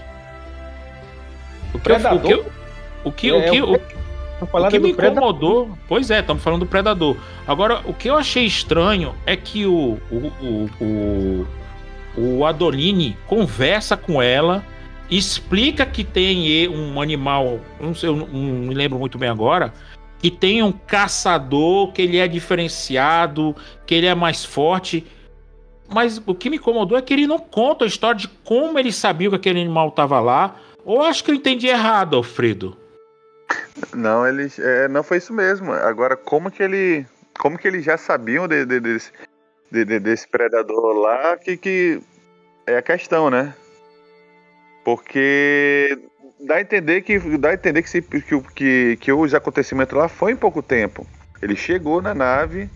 O, Predador. O que, o que, é, o que, o, o que me incomodou, pois é, estamos falando do Predador. Agora, o que eu achei estranho é que o, o, o, o, o Adoline conversa com ela, explica que tem um animal, não sei, eu não me lembro muito bem agora, que tem um caçador, que ele é diferenciado, que ele é mais forte. Mas o que me incomodou é que ele não conta a história de como ele sabia que aquele animal estava lá. Ou acho que eu entendi errado, Alfredo. Não, eles. É, não foi isso mesmo. Agora, como que ele. Como que eles já sabiam de, de, desse, de, desse predador lá que, que é a questão, né? Porque dá a entender que dá a entender que, se, que, que, que os acontecimentos lá foi em pouco tempo. Ele chegou na nave,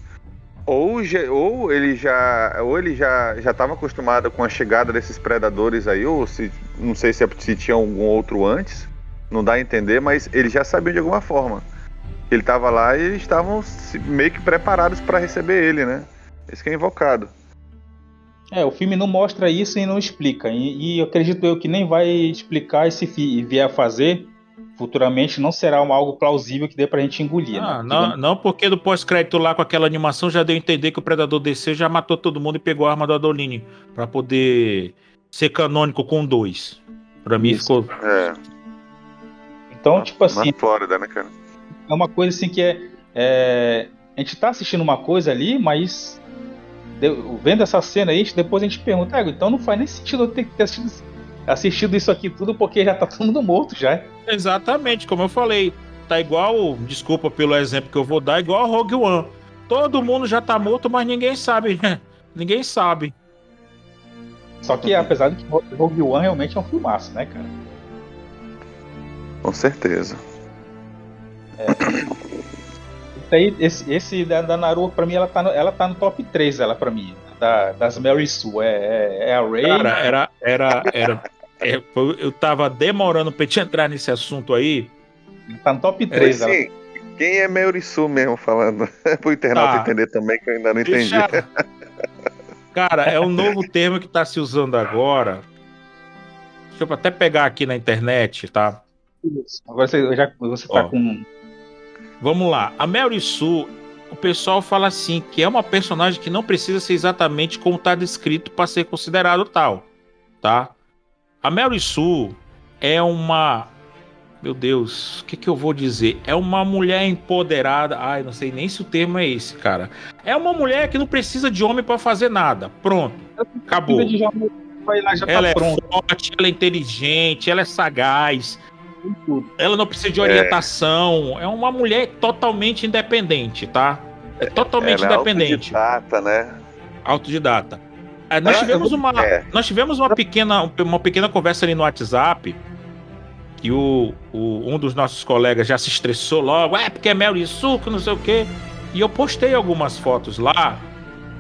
ou, ou ele já ou ele já já estava acostumado com a chegada desses predadores aí, ou se não sei se, se tinha algum outro antes não dá a entender, mas eles já sabiam de alguma forma. Ele estava lá e eles estavam meio que preparados para receber ele, né? Esse que é invocado. É, o filme não mostra isso e não explica. E, e eu acredito eu que nem vai explicar esse se vier a fazer futuramente não será algo plausível que dê pra gente engolir. Ah, né? não, não, porque do pós-crédito lá com aquela animação já deu a entender que o Predador desceu, já matou todo mundo e pegou a arma do Adoline para poder ser canônico com dois. Para mim ficou. É. Então, tipo assim. Na Flórida, né, cara? É uma coisa assim que é, é. a gente tá assistindo uma coisa ali, mas. vendo essa cena aí, depois a gente pergunta, ah, então não faz nem sentido eu ter que ter assistido, assistido isso aqui tudo, porque já tá todo mundo morto já. Exatamente, como eu falei. Tá igual, desculpa pelo exemplo que eu vou dar, igual a Rogue One. Todo mundo já tá morto, mas ninguém sabe, né? Ninguém sabe. Só que apesar de que Rogue One realmente é um filmaço, né, cara? Com certeza. É. Aí, esse, esse da, da Naru, pra mim, ela tá no, ela tá no top 3, ela pra mim. Da, das Mary Sue. É, é, é a Ray. Cara, era. era, era é, eu tava demorando pra te entrar nesse assunto aí. Tá no top 3, é, sim. Quem é Mary Sue mesmo falando? Pro internauta tá. entender também, que eu ainda não entendi. Cara, é um novo termo que tá se usando agora Deixa eu até pegar aqui na internet, tá? Agora você, já, você tá Ó. com. Vamos lá. A Mary Sue, o pessoal fala assim que é uma personagem que não precisa ser exatamente como está descrito para ser considerado tal, tá? A Mary Sue é uma meu Deus, o que, que eu vou dizer? É uma mulher empoderada. Ai, não sei nem se o termo é esse, cara. É uma mulher que não precisa de homem para fazer nada. Pronto. Acabou. Já Ela tá é pronto. forte, ela é inteligente, ela é sagaz. Tudo. Ela não precisa de orientação. É, uma mulher totalmente independente, tá? É totalmente Ela é independente. autodidata, né? Autodidata. É, nós Ah, tivemos uma, é. nós tivemos uma pequena, uma pequena conversa ali no WhatsApp que o, o- um dos nossos colegas já se estressou logo, é porque é mel e suco, não sei o quê. E eu postei algumas fotos lá,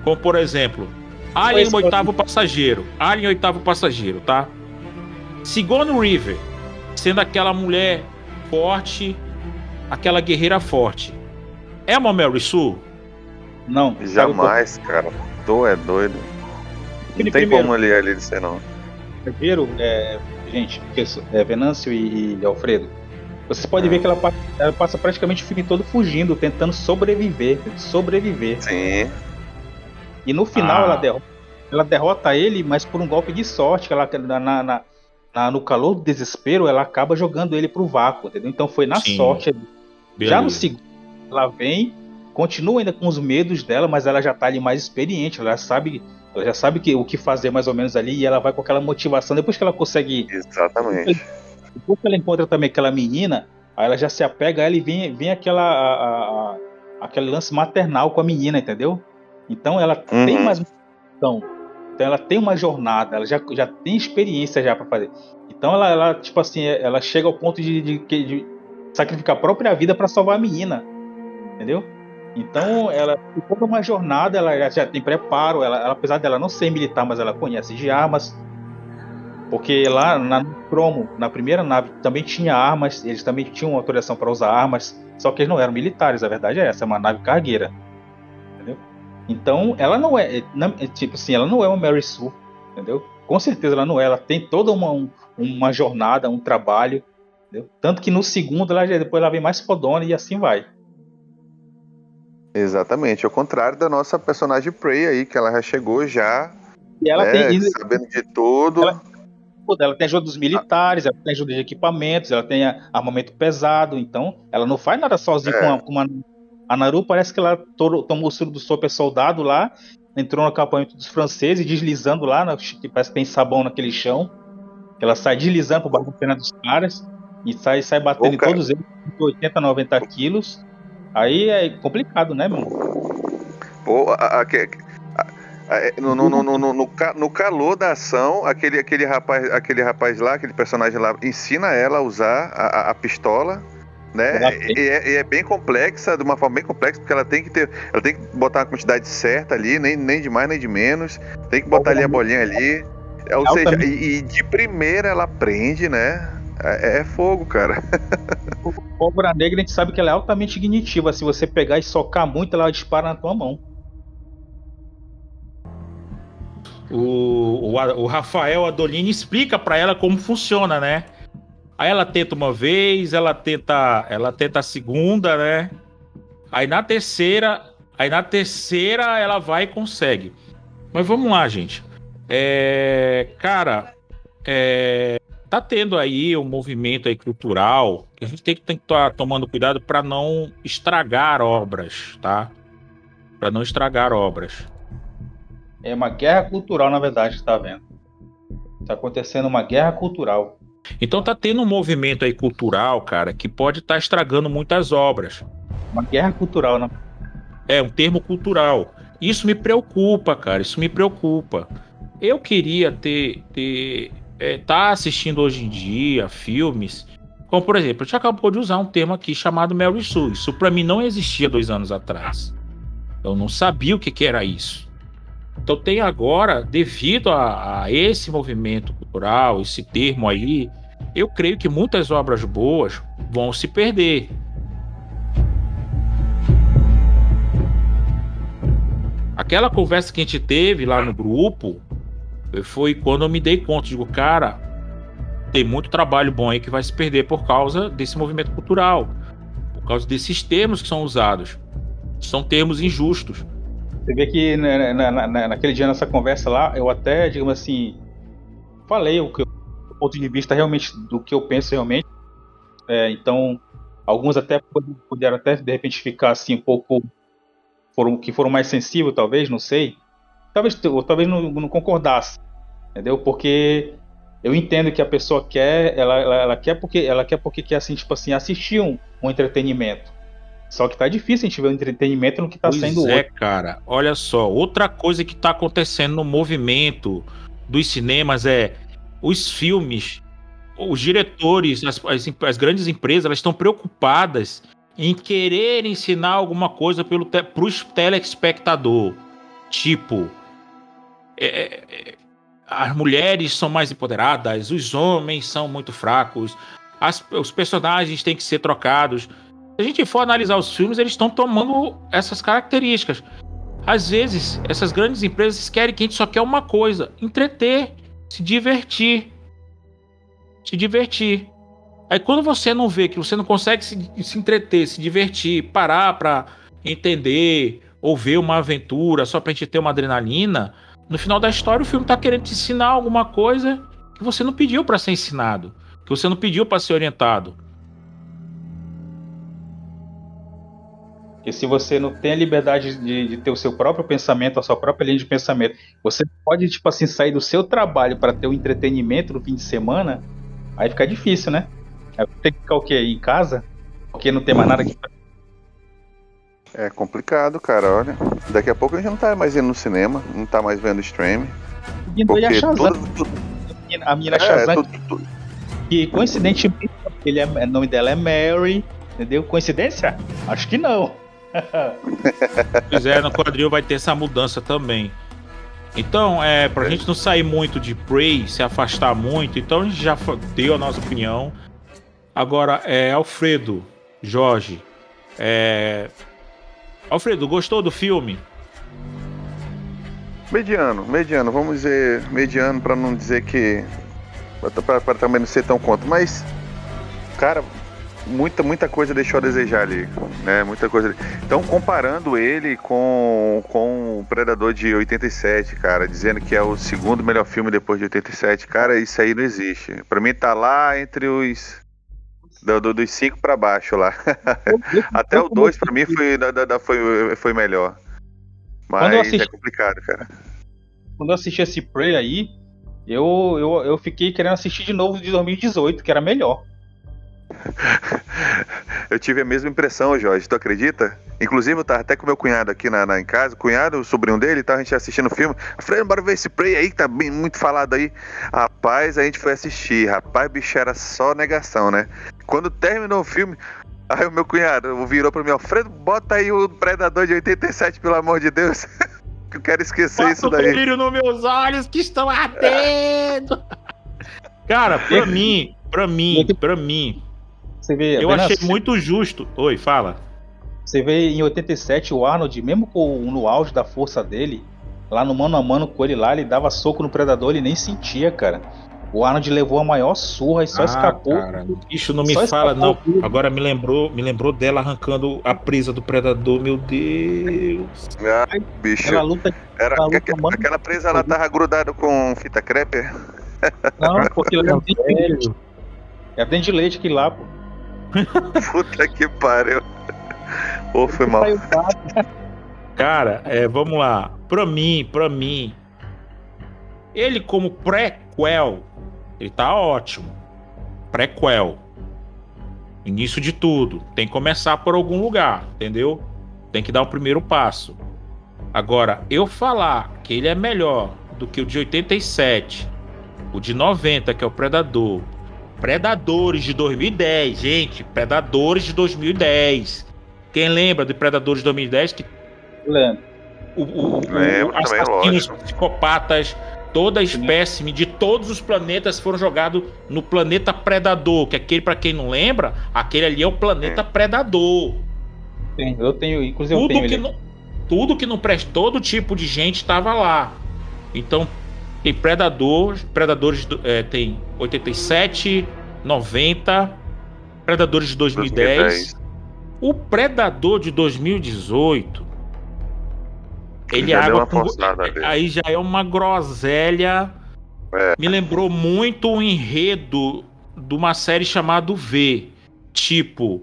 como por exemplo, Alien oitavo passageiro, Alien oitavo passageiro, tá? Sigourney River, sendo aquela mulher forte, aquela guerreira forte. É uma Mary Sue? Não. Jamais, cara. Tu é doido. Não Ele tem primeiro- como ele ali dizer não. Primeiro, é, gente, isso, é, Venâncio e, e Alfredo, vocês podem ver que ela passa, ela passa praticamente o filme todo fugindo, tentando sobreviver, sobreviver. Sim. E no final Ah. ela, derrota, ela derrota ele, mas por um golpe de sorte, que ela na, na- na- na- no calor do desespero, ela acaba jogando ele pro vácuo, entendeu? Então foi na Sim. sorte. Já no Beleza. segundo, ela vem, continua ainda com os medos dela, mas ela já tá ali mais experiente, ela já sabe, ela já sabe que, o que fazer mais ou menos ali, e ela vai com aquela motivação, depois que ela consegue Exatamente. depois que ela encontra também aquela menina, aí ela já se apega a ela e vem, vem aquela, a- a- a- aquele lance maternal com a menina, entendeu? Então ela tem Uhum. mais então, então ela tem uma jornada, ela já, já tem experiência já para fazer. Então ela, ela, tipo assim, ela chega ao ponto de, de, de- sacrificar a própria vida para salvar a menina, entendeu? Então ela tem toda uma jornada, ela já, tem preparo, ela, ela, apesar dela não ser militar, mas ela conhece de armas, porque lá na no Cromo, na primeira nave, também tinha armas, eles também tinham autorização para usar armas, só que eles não eram militares, a verdade é essa, é uma nave cargueira. Então, ela não é, é, é, tipo assim, ela não é uma Mary Sue, entendeu? Com certeza ela não é, ela tem toda uma, um- uma jornada, um trabalho, entendeu? Tanto que no segundo, ela, já- depois ela vem mais fodona e assim vai. Exatamente. Ao contrário da nossa personagem Prey aí, que ela já chegou já, E ela né, tem, sabendo de tudo. Ela- ela tem ajuda dos militares, ela tem ajuda de equipamentos, ela tem armamento pesado, então ela não faz nada sozinha É. com, a, com uma. A Naru parece que ela to- tomou o soro do super soldado lá, entrou no acampamento dos franceses, deslizando lá, na- que parece que tem sabão naquele chão. Ela sai deslizando por baixo da perna dos caras e sai, sai batendo Ô, em todos eles, com 80, 90 quilos. Aí é complicado, né, meu? Pô, a- a- que- a- a- no, no, no, no, no, no ca- no calor da ação, aquele, aquele, rapaz, aquele rapaz lá, aquele personagem lá, ensina ela a usar a pistola. Né? E, é, e é bem complexa, de uma forma bem complexa, porque ela tem que ter. Ela tem que botar uma quantidade certa ali, nem, nem de mais nem de menos. Tem que botar ali a bolinha ali. É, Ou seja, e, e de primeira ela aprende, né? É, é fogo, cara. Pólvora negra a gente sabe que ela é altamente ignitiva. Se você pegar e socar muito, ela dispara na tua mão. o, o, o Rafael Adolini explica pra ela como funciona, né? Aí ela tenta uma vez, ela tenta, ela tenta a segunda, né? Aí na terceira, aí na terceira ela vai e consegue. Mas vamos lá, gente. É, cara, é, tá tendo aí um movimento aí cultural que a gente tem que estar tomando cuidado para não estragar obras, tá? Para não estragar obras. É uma guerra cultural, na verdade, que tá vendo. Tá acontecendo uma guerra cultural. Então tá tendo um movimento aí cultural, cara, que pode estar estragando muitas obras. Uma guerra cultural, né? É um termo cultural. Isso me preocupa, cara. Isso me preocupa. Eu queria ter, ter é, tá assistindo hoje em dia filmes, como por exemplo, a gente acabou de usar um termo aqui chamado Mary Sue. Isso para mim não existia dois anos atrás. Eu não sabia o que, que era isso. Então tem agora, devido a, a esse movimento cultural, esse termo aí, eu creio que muitas obras boas vão se perder. Aquela conversa que a gente teve lá no grupo foi quando eu me dei conta, digo, cara, tem muito trabalho bom aí que vai se perder por causa desse movimento cultural, por causa desses termos que são usados. São termos injustos. Você vê que na, na, na, naquele dia nessa conversa lá, eu até, digamos assim, falei o que eu, do ponto de vista realmente do que eu penso realmente. É, então, alguns até puderam até de repente ficar assim um pouco foram que foram mais sensíveis, talvez, não sei. Talvez ou talvez não, não concordasse, entendeu? Porque eu entendo que a pessoa quer, ela, ela, ela, quer porque ela quer porque quer assim, tipo assim, assistir um, um entretenimento. Só que tá difícil a gente ver um entretenimento no que tá pois sendo é, outro. cara. Olha só, outra coisa que tá acontecendo no movimento dos cinemas é os filmes, os diretores, as, as, as grandes empresas, elas estão preocupadas em querer ensinar alguma coisa pelo te, pros telespectador. Tipo, é, é, as mulheres são mais empoderadas, os homens são muito fracos, as, os personagens têm que ser trocados. Se a gente for analisar os filmes, eles estão tomando essas características. Às vezes, essas grandes empresas querem que a gente só quer uma coisa: entreter, se divertir. Se divertir. Aí quando você não vê que você não consegue se, se entreter, se divertir, parar pra entender, ou ver uma aventura só pra gente ter uma adrenalina, no final da história o filme tá querendo te ensinar alguma coisa que você não pediu para ser ensinado, que você não pediu para ser orientado. E se você não tem a liberdade de, de, ter o seu próprio pensamento, a sua própria linha de pensamento, você pode, tipo assim, sair do seu trabalho para ter o um entretenimento no fim de semana, aí fica difícil, né? Aí tem que ficar o quê? Em casa? Porque não tem mais nada que É complicado, cara, olha. Daqui a pouco a gente não tá mais indo no cinema, não tá mais vendo streaming. Porque a Shazam. Tudo... A menina é, Shazam. Tudo, tudo. Que coincidentemente ele é, o nome dela é Mary, entendeu? Coincidência? Acho que não. pois é, no quadril vai ter essa mudança também. Então, é, pra é. gente não sair muito de Prey, se afastar muito, então a gente já deu a nossa opinião. Agora, é, Alfredo, Jorge, é... Alfredo, gostou do filme? Mediano, mediano, vamos dizer mediano para não dizer que. para também não ser tão contra, mas. Cara, muita, muita coisa deixou a desejar ali, né? Muita coisa. Então, comparando ele com, com o Predador de 87, cara, dizendo que é o segundo melhor filme depois de 87, cara, isso aí não existe. Para mim tá lá entre os do, do, dos cinco para baixo lá. Até o dois para mim foi, da, da, foi, foi melhor. Mas assisti... é complicado, cara. Quando eu assisti esse Prey aí, eu, eu, eu fiquei querendo assistir de novo de 2018, que era melhor. eu tive a mesma impressão, Jorge, tu acredita? Inclusive, eu tava até com meu cunhado aqui na, na em casa, o cunhado, o sobrinho dele, tá, a gente assistindo o filme. Eu falei, bora ver esse play aí, que tá bem, muito falado aí. Rapaz, a gente foi assistir, rapaz, bicho, era só negação, né? Quando terminou o filme, aí o meu cunhado virou pra mim, Alfredo, bota aí o Predador de 87, pelo amor de Deus. que eu quero esquecer bota isso daí. brilho nos meus olhos que estão ardendo. Cara, pra mim, pra mim, pra mim, você vê, eu achei assim, muito justo. Oi, fala. Você vê em 87 o Arnold, mesmo com, no auge da força dele, lá no mano a mano com ele lá, ele dava soco no predador, ele nem sentia, cara. O Arnold levou a maior surra e só ah, escapou. Cara, bicho, não me fala, não. Agora me lembrou, me lembrou dela arrancando a presa do predador, meu Deus. Ah, bicho. Ela luta, Era, ela luta, aquela, aquela presa ela tava grudada com fita crepe? Não, porque ela é dente de leite. É dente de leite que lá, pô. Puta que pariu. Pô, foi mal. Cara, é, vamos lá. Pra mim, pra mim, ele como prequel, ele tá ótimo. Prequel. Início de tudo. Tem que começar por algum lugar, entendeu? Tem que dar o primeiro passo. Agora, eu falar que ele é melhor do que o de 87, o de 90, que é o Predador, Predadores de 2010, gente. Predadores de 2010. Quem lembra de Predadores de 2010? Que... Lembro. O, o, o, assassinos, psicopatas, toda a espécime de todos os planetas foram jogados no planeta Predador. Que aquele, para quem não lembra, aquele ali é o planeta Predador. Sim, eu tenho, inclusive tudo eu tenho que ele. não, tudo que não presta, todo tipo de gente estava lá. Então, Tem Predador, Predadores do- é, tem 87, 90, Predadores de 2010. 2010. O Predador de 2018. Ele Já deu água com-. Aí já é uma groselha. É. Me lembrou muito o enredo de uma série chamada V. Tipo,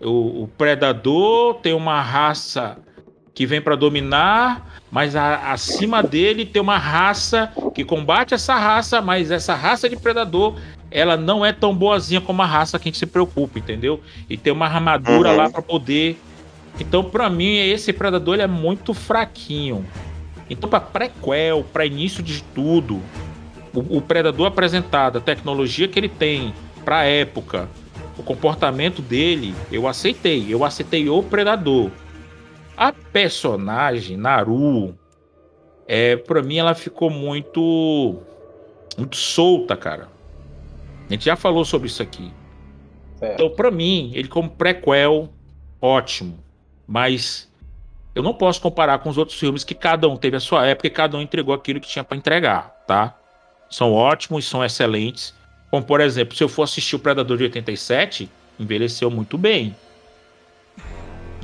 o, o Predador tem uma raça que vem para dominar, mas a- acima dele tem uma raça que combate essa raça, mas essa raça de Predador ela não é tão boazinha como a raça que a gente se preocupa, entendeu? E tem uma armadura Uhum. lá para poder. Então, pra mim, esse Predador é muito fraquinho. Então, pra prequel, pra início de tudo, o, o Predador apresentado, a tecnologia que ele tem pra época, o comportamento dele, eu aceitei. Eu aceitei o Predador. A personagem, Naru, é, pra mim ela ficou muito. muito solta, cara. A gente já falou sobre isso aqui. Certo. Então, pra mim, ele como prequel, ótimo. Mas eu não posso comparar com os outros filmes que cada um teve a sua época e cada um entregou aquilo que tinha pra entregar, tá? São ótimos, são excelentes. Como, por exemplo, se eu for assistir o Predador de 87, envelheceu muito bem.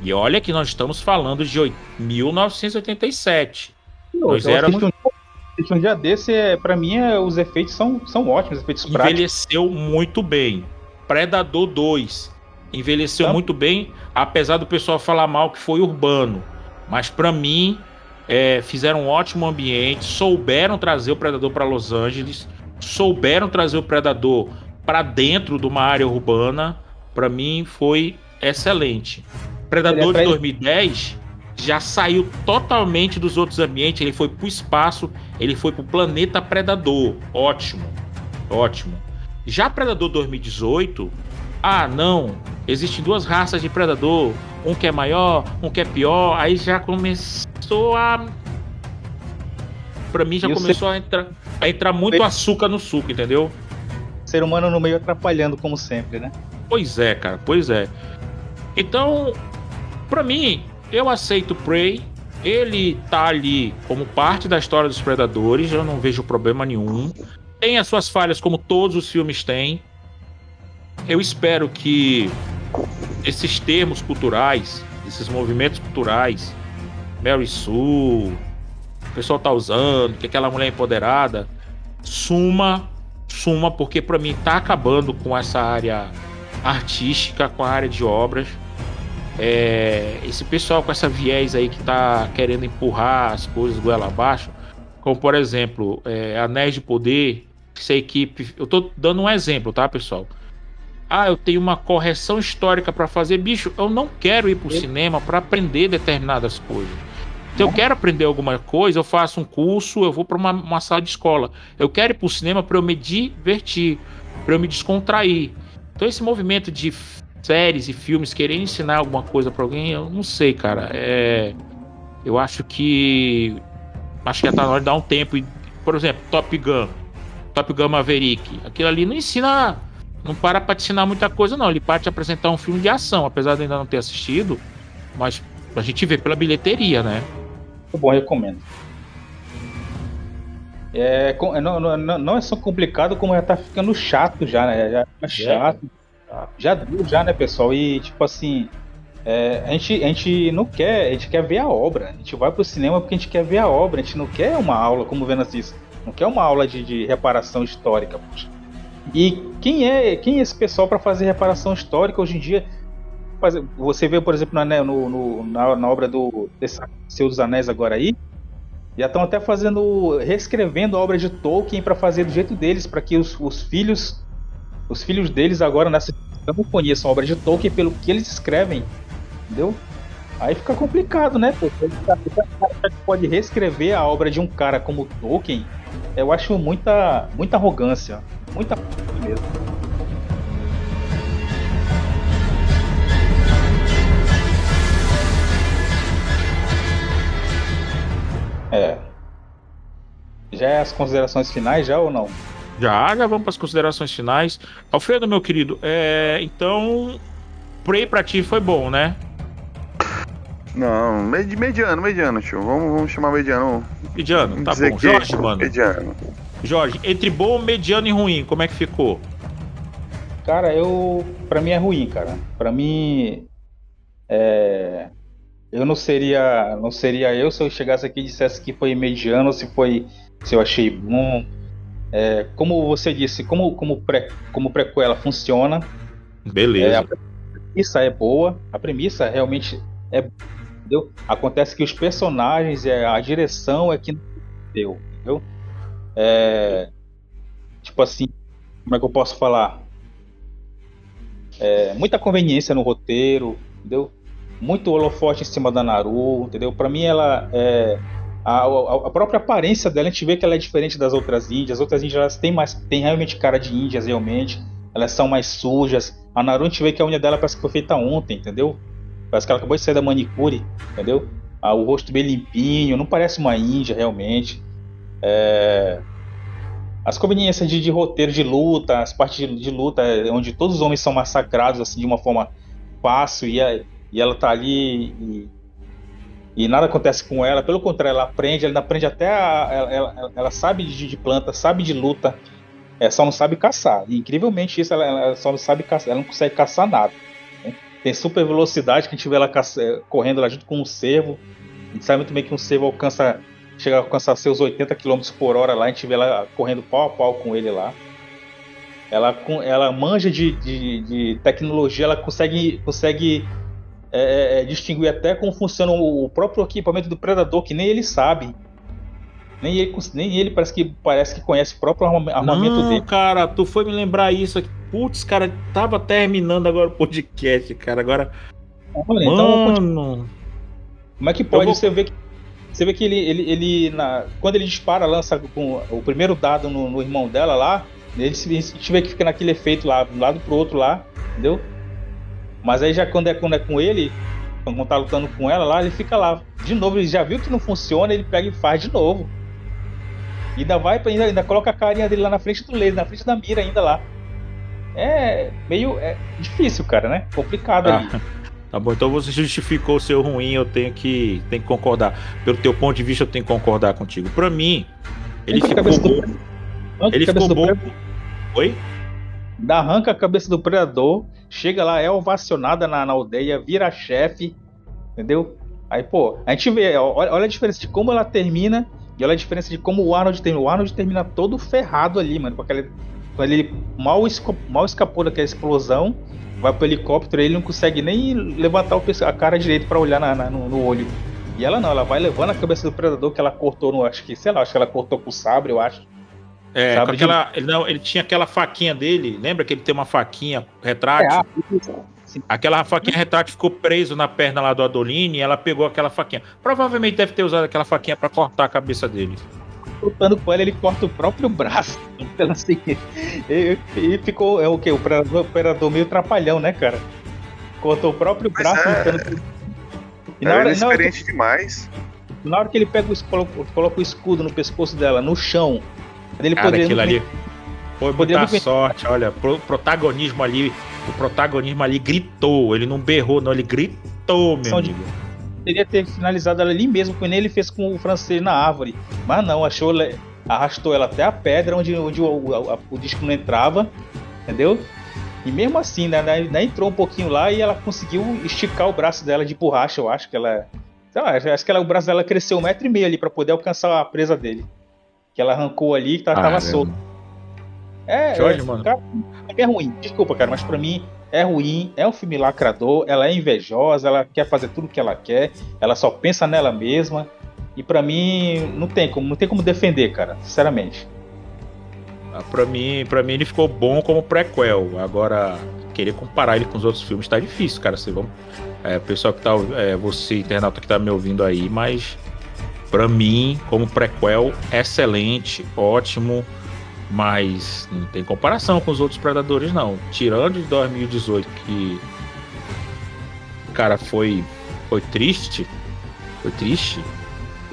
E olha que nós estamos falando de oit- 1987. Nós eu éramos- um, dia desse, é, pra mim, é, os efeitos são, são ótimos, efeitos práticos. envelheceu muito bem. Predador 2 envelheceu Tá. muito bem, apesar do pessoal falar mal que foi urbano. Mas pra mim, é, fizeram um ótimo ambiente, souberam trazer o Predador pra Los Angeles, souberam trazer o Predador pra dentro de uma área urbana. Pra mim foi excelente. Predador é de pra- 2010 já saiu totalmente dos outros ambientes, ele foi pro espaço, ele foi pro planeta Predador. Ótimo. Ótimo. Já Predador 2018, ah, não, existem duas raças de Predador, um que é maior, um que é pior, aí já começou a Pra mim já E começou a entrar a entrar muito açúcar no suco, entendeu? Ser humano no meio atrapalhando, como sempre, né? Pois é, cara, pois é. Então, pra mim, eu aceito Prey. Ele tá ali como parte da história dos Predadores, eu não vejo problema nenhum. Tem as suas falhas, como todos os filmes têm. Eu espero que esses termos culturais, esses movimentos culturais, Mary Sue, o pessoal tá usando, que aquela mulher empoderada, suma, suma, porque pra mim tá acabando com essa área artística, com a área de obras. É, esse pessoal com essa viés aí que tá querendo empurrar as coisas goela abaixo, como por exemplo, é, Anéis de Poder, essa equipe. Eu tô dando um exemplo, tá, pessoal? Ah, eu tenho uma correção histórica para fazer, bicho. Eu não quero ir pro cinema para aprender determinadas coisas. Se eu quero aprender alguma coisa, eu faço um curso, eu vou para uma, uma sala de escola. Eu quero ir pro cinema para eu me divertir, para eu me descontrair. Então esse movimento de séries e filmes querer ensinar alguma coisa para alguém, eu não sei, cara. É, eu acho que acho que já tá na hora de dar um tempo. E, por exemplo, Top Gun, Top Gun Maverick, aquilo ali não ensina, não para para te ensinar muita coisa, não. Ele para te apresentar um filme de ação, apesar de ainda não ter assistido, mas a gente vê pela bilheteria, né? Muito bom, recomendo. É, com- não, não- não- é só complicado, como já tá ficando chato já, né? Já é chato. Já deu, já, né, pessoal? E, tipo assim, é, a, gente, a gente não quer, a gente quer ver a obra. A gente vai pro cinema porque a gente quer ver a obra. A gente não quer uma aula, como o Venas disse, não quer uma aula de, de reparação histórica. poxa. E quem é, quem é esse pessoal para fazer reparação histórica hoje em dia? Você vê, por exemplo, na, né, no- no- na, na obra do Senhor dos Anéis agora aí, já estão até fazendo, reescrevendo a obra de Tolkien para fazer do jeito deles, para que os, os filhos, os filhos deles agora nessa não conheçam a obra de Tolkien pelo que eles escrevem, entendeu? Aí fica complicado, né? Pô, Esse cara esse cara que pode reescrever a obra de um cara como Tolkien, eu acho muita, muita arrogância, muita mesmo. É. Já é as considerações finais, já ou não? Já, já vamos para as considerações finais. Alfredo, meu querido, é, então, Prey pra ti foi bom, né? Não, med- mediano, mediano, tio. Vamos, vamos chamar mediano. Mediano, tá bom. que Jorge, mano. Mediano. Jorge, entre bom, mediano e ruim, como é que ficou? Cara, eu. Pra mim é ruim, cara. Pra mim. É. Eu não seria. Não seria eu se eu chegasse aqui e dissesse que foi mediano se foi. Se eu achei bom. É, como você disse, como, como, pré, como prequela funciona, é, Beleza. a premissa é boa, a premissa realmente é boa, entendeu? Acontece que os personagens, é, a direção é que não deu, entendeu? É, tipo assim, como é que eu posso falar? É, muita conveniência no roteiro, entendeu? Muito holofote em cima da Naru, entendeu? Pra mim ela é a, a- a própria aparência dela, a gente vê que ela é diferente das outras índias. As outras índias elas têm mais têm realmente cara de índias realmente. Elas são mais sujas. A Naru a gente vê que a unha dela parece que foi feita ontem, entendeu? Parece que ela acabou de sair da manicure, entendeu? Ah, o rosto bem limpinho, não parece uma índia realmente. É, As conveniências de, de roteiro de luta, as partes de, de luta, é, onde todos os homens são massacrados assim de uma forma fácil e, a- e ela tá ali e, e nada acontece com ela. Pelo contrário, ela aprende, ela aprende até a, ela, ela- ela sabe de, de planta, sabe de luta, é, só não sabe caçar. E, incrivelmente isso, ela, ela só não sabe caçar, ela não consegue caçar nada. né? Tem super velocidade que a gente vê ela caça- é, correndo lá junto com um cervo. A gente sabe muito bem que um cervo alcança, chega a alcançar seus 80 km por hora lá, a gente vê ela correndo pau a pau com ele lá. Ela, ela manja de, de, de tecnologia, ela consegue, consegue é, é, distinguir até como funciona o, próprio equipamento do predador, que nem ele sabe. Nem ele, nem ele parece que parece que conhece o próprio arma- armamento Não, dele. cara, tu foi me lembrar isso aqui. Putz, cara, tava terminando agora o podcast, cara. Agora. Olha, então, Mano. como é que pode vou- você ver que você vê que ele, ele, ele na, quando ele dispara, lança com o primeiro dado no, no irmão dela lá, ele se, a gente vê que fica naquele efeito lá, de um lado pro outro lá, entendeu? Mas aí já quando é, quando é com ele, quando tá lutando com ela lá, ele fica lá. De novo, ele já viu que não funciona, ele pega e faz de novo. E ainda vai, ainda, ainda coloca a carinha dele lá na frente do laser, na frente da mira ainda lá. É meio é difícil, cara, né? Complicado ali. Ah, tá bom, então você justificou o seu ruim, eu tenho que, tenho que concordar. Pelo teu ponto de vista, eu tenho que concordar contigo. Pra mim, ele Arranca ficou bom. arranca Ele ficou bom. predador, Oi? dá- arranca a cabeça do predador, chega lá, é ovacionada na, na aldeia, vira chefe, entendeu? Aí, pô, a gente vê, olha, olha a diferença de como ela termina e olha a diferença de como o Arnold termina. O Arnold termina todo ferrado ali, mano, aquele. com ele mal, esco- mal escapou daquela explosão, vai pro helicóptero, ele não consegue nem levantar o a cara direito pra olhar na- na- no, no olho. E ela não, ela vai levando a cabeça do predador que ela cortou no. Acho que, sei lá, acho que ela cortou com o sabre, eu acho. É, Sabe com aquela, ele, não, ele tinha aquela faquinha dele, lembra que ele tem uma faquinha retrátil? É, sim. Aquela faquinha retrátil ficou preso na perna lá do Adoline e ela pegou aquela faquinha. Provavelmente deve ter usado aquela faquinha pra cortar a cabeça dele. lutando com ela, ele corta o próprio braço. Ela assim, e, e ficou, é o que? O operador, meio trapalhão, né, cara? Cortou o próprio Mas braço é. lutando com... E Ela na é hora, na, hora que, inexperiente demais. na hora que ele pega o, coloca, coloca o escudo no pescoço dela, no chão, ele Cara, poderia aquilo ali foi Poderia muita sorte. Olha, pro protagonismo ali, o protagonismo ali gritou. Ele não berrou, não, ele gritou, meu amigo. poderia ter finalizado ela ali mesmo, como nem ele fez com o francês na árvore. Mas não, achou, arrastou ela até a pedra onde, onde o, o- o disco não entrava, entendeu? E mesmo assim, né, né, né, entrou um pouquinho lá e ela conseguiu esticar o braço dela de borracha, eu acho que ela. Sei lá, acho que ela- o braço dela cresceu um metro e meio ali pra poder alcançar a presa dele. Que ela arrancou ali e tá, tava Caramba. solta. É, Jorge, é, mano. cara, é ruim, desculpa, cara, mas pra mim é ruim, é um filme lacrador, ela é invejosa, ela quer fazer tudo que ela quer, ela só pensa nela mesma. E pra mim não tem como, não tem como defender, cara, sinceramente. Ah, Pra mim, pra mim ele ficou bom como prequel. Agora, querer comparar ele com os outros filmes tá difícil, cara. Vocês vão. É, pessoal que tá. É, você, internauta que tá me ouvindo aí, mas. Pra mim, como prequel, excelente, ótimo. Mas não tem comparação com os outros Predadores, não. Tirando de 2018, que. Cara, foi. Foi triste. Foi triste.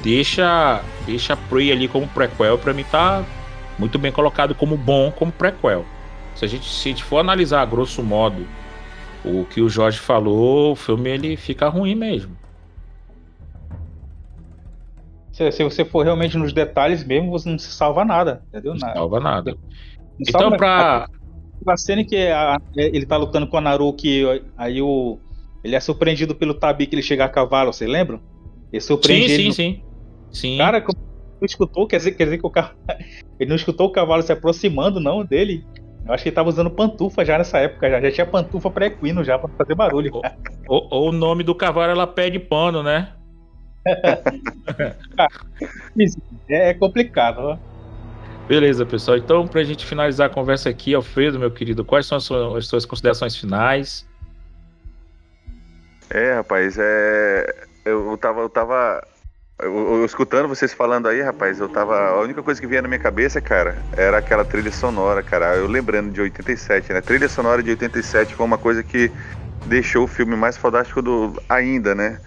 Deixa. Deixa Prey ali como prequel, pra mim tá muito bem colocado como bom, como prequel. Se a gente, se a gente for analisar a grosso modo o que o Jorge falou, o filme ele fica ruim mesmo. Se, se você for realmente nos detalhes mesmo, você não se salva nada, entendeu? Não salva nada. Não Então, salva pra. A cena em que a- ele tá lutando com a Naruki, aí o. Ele é surpreendido pelo Tabi que ele chega a cavalo, vocês lembram? Ele Sim, surpreende ele sim, no- sim. Sim. Cara, como não escutou, quer dizer, quer dizer que o carro. Ele não escutou o cavalo se aproximando, não, dele. Eu acho que ele tava usando pantufa já nessa época, já, já tinha pantufa pra equino já, pra fazer barulho. Ou, ou o nome do cavalo ela pede pano, né? É, é complicado, ó. Beleza, pessoal. Então, pra gente finalizar a conversa aqui, Alfredo, meu querido, quais são as suas, as suas considerações finais? É, rapaz, é. Eu, eu tava. Eu tava. Eu, eu escutando vocês falando aí, rapaz, eu tava. A única coisa que vinha na minha cabeça, cara, era aquela trilha sonora, cara. Eu lembrando de 87, né? Trilha sonora de 87 foi uma coisa que deixou o filme mais fodástico do ainda, né?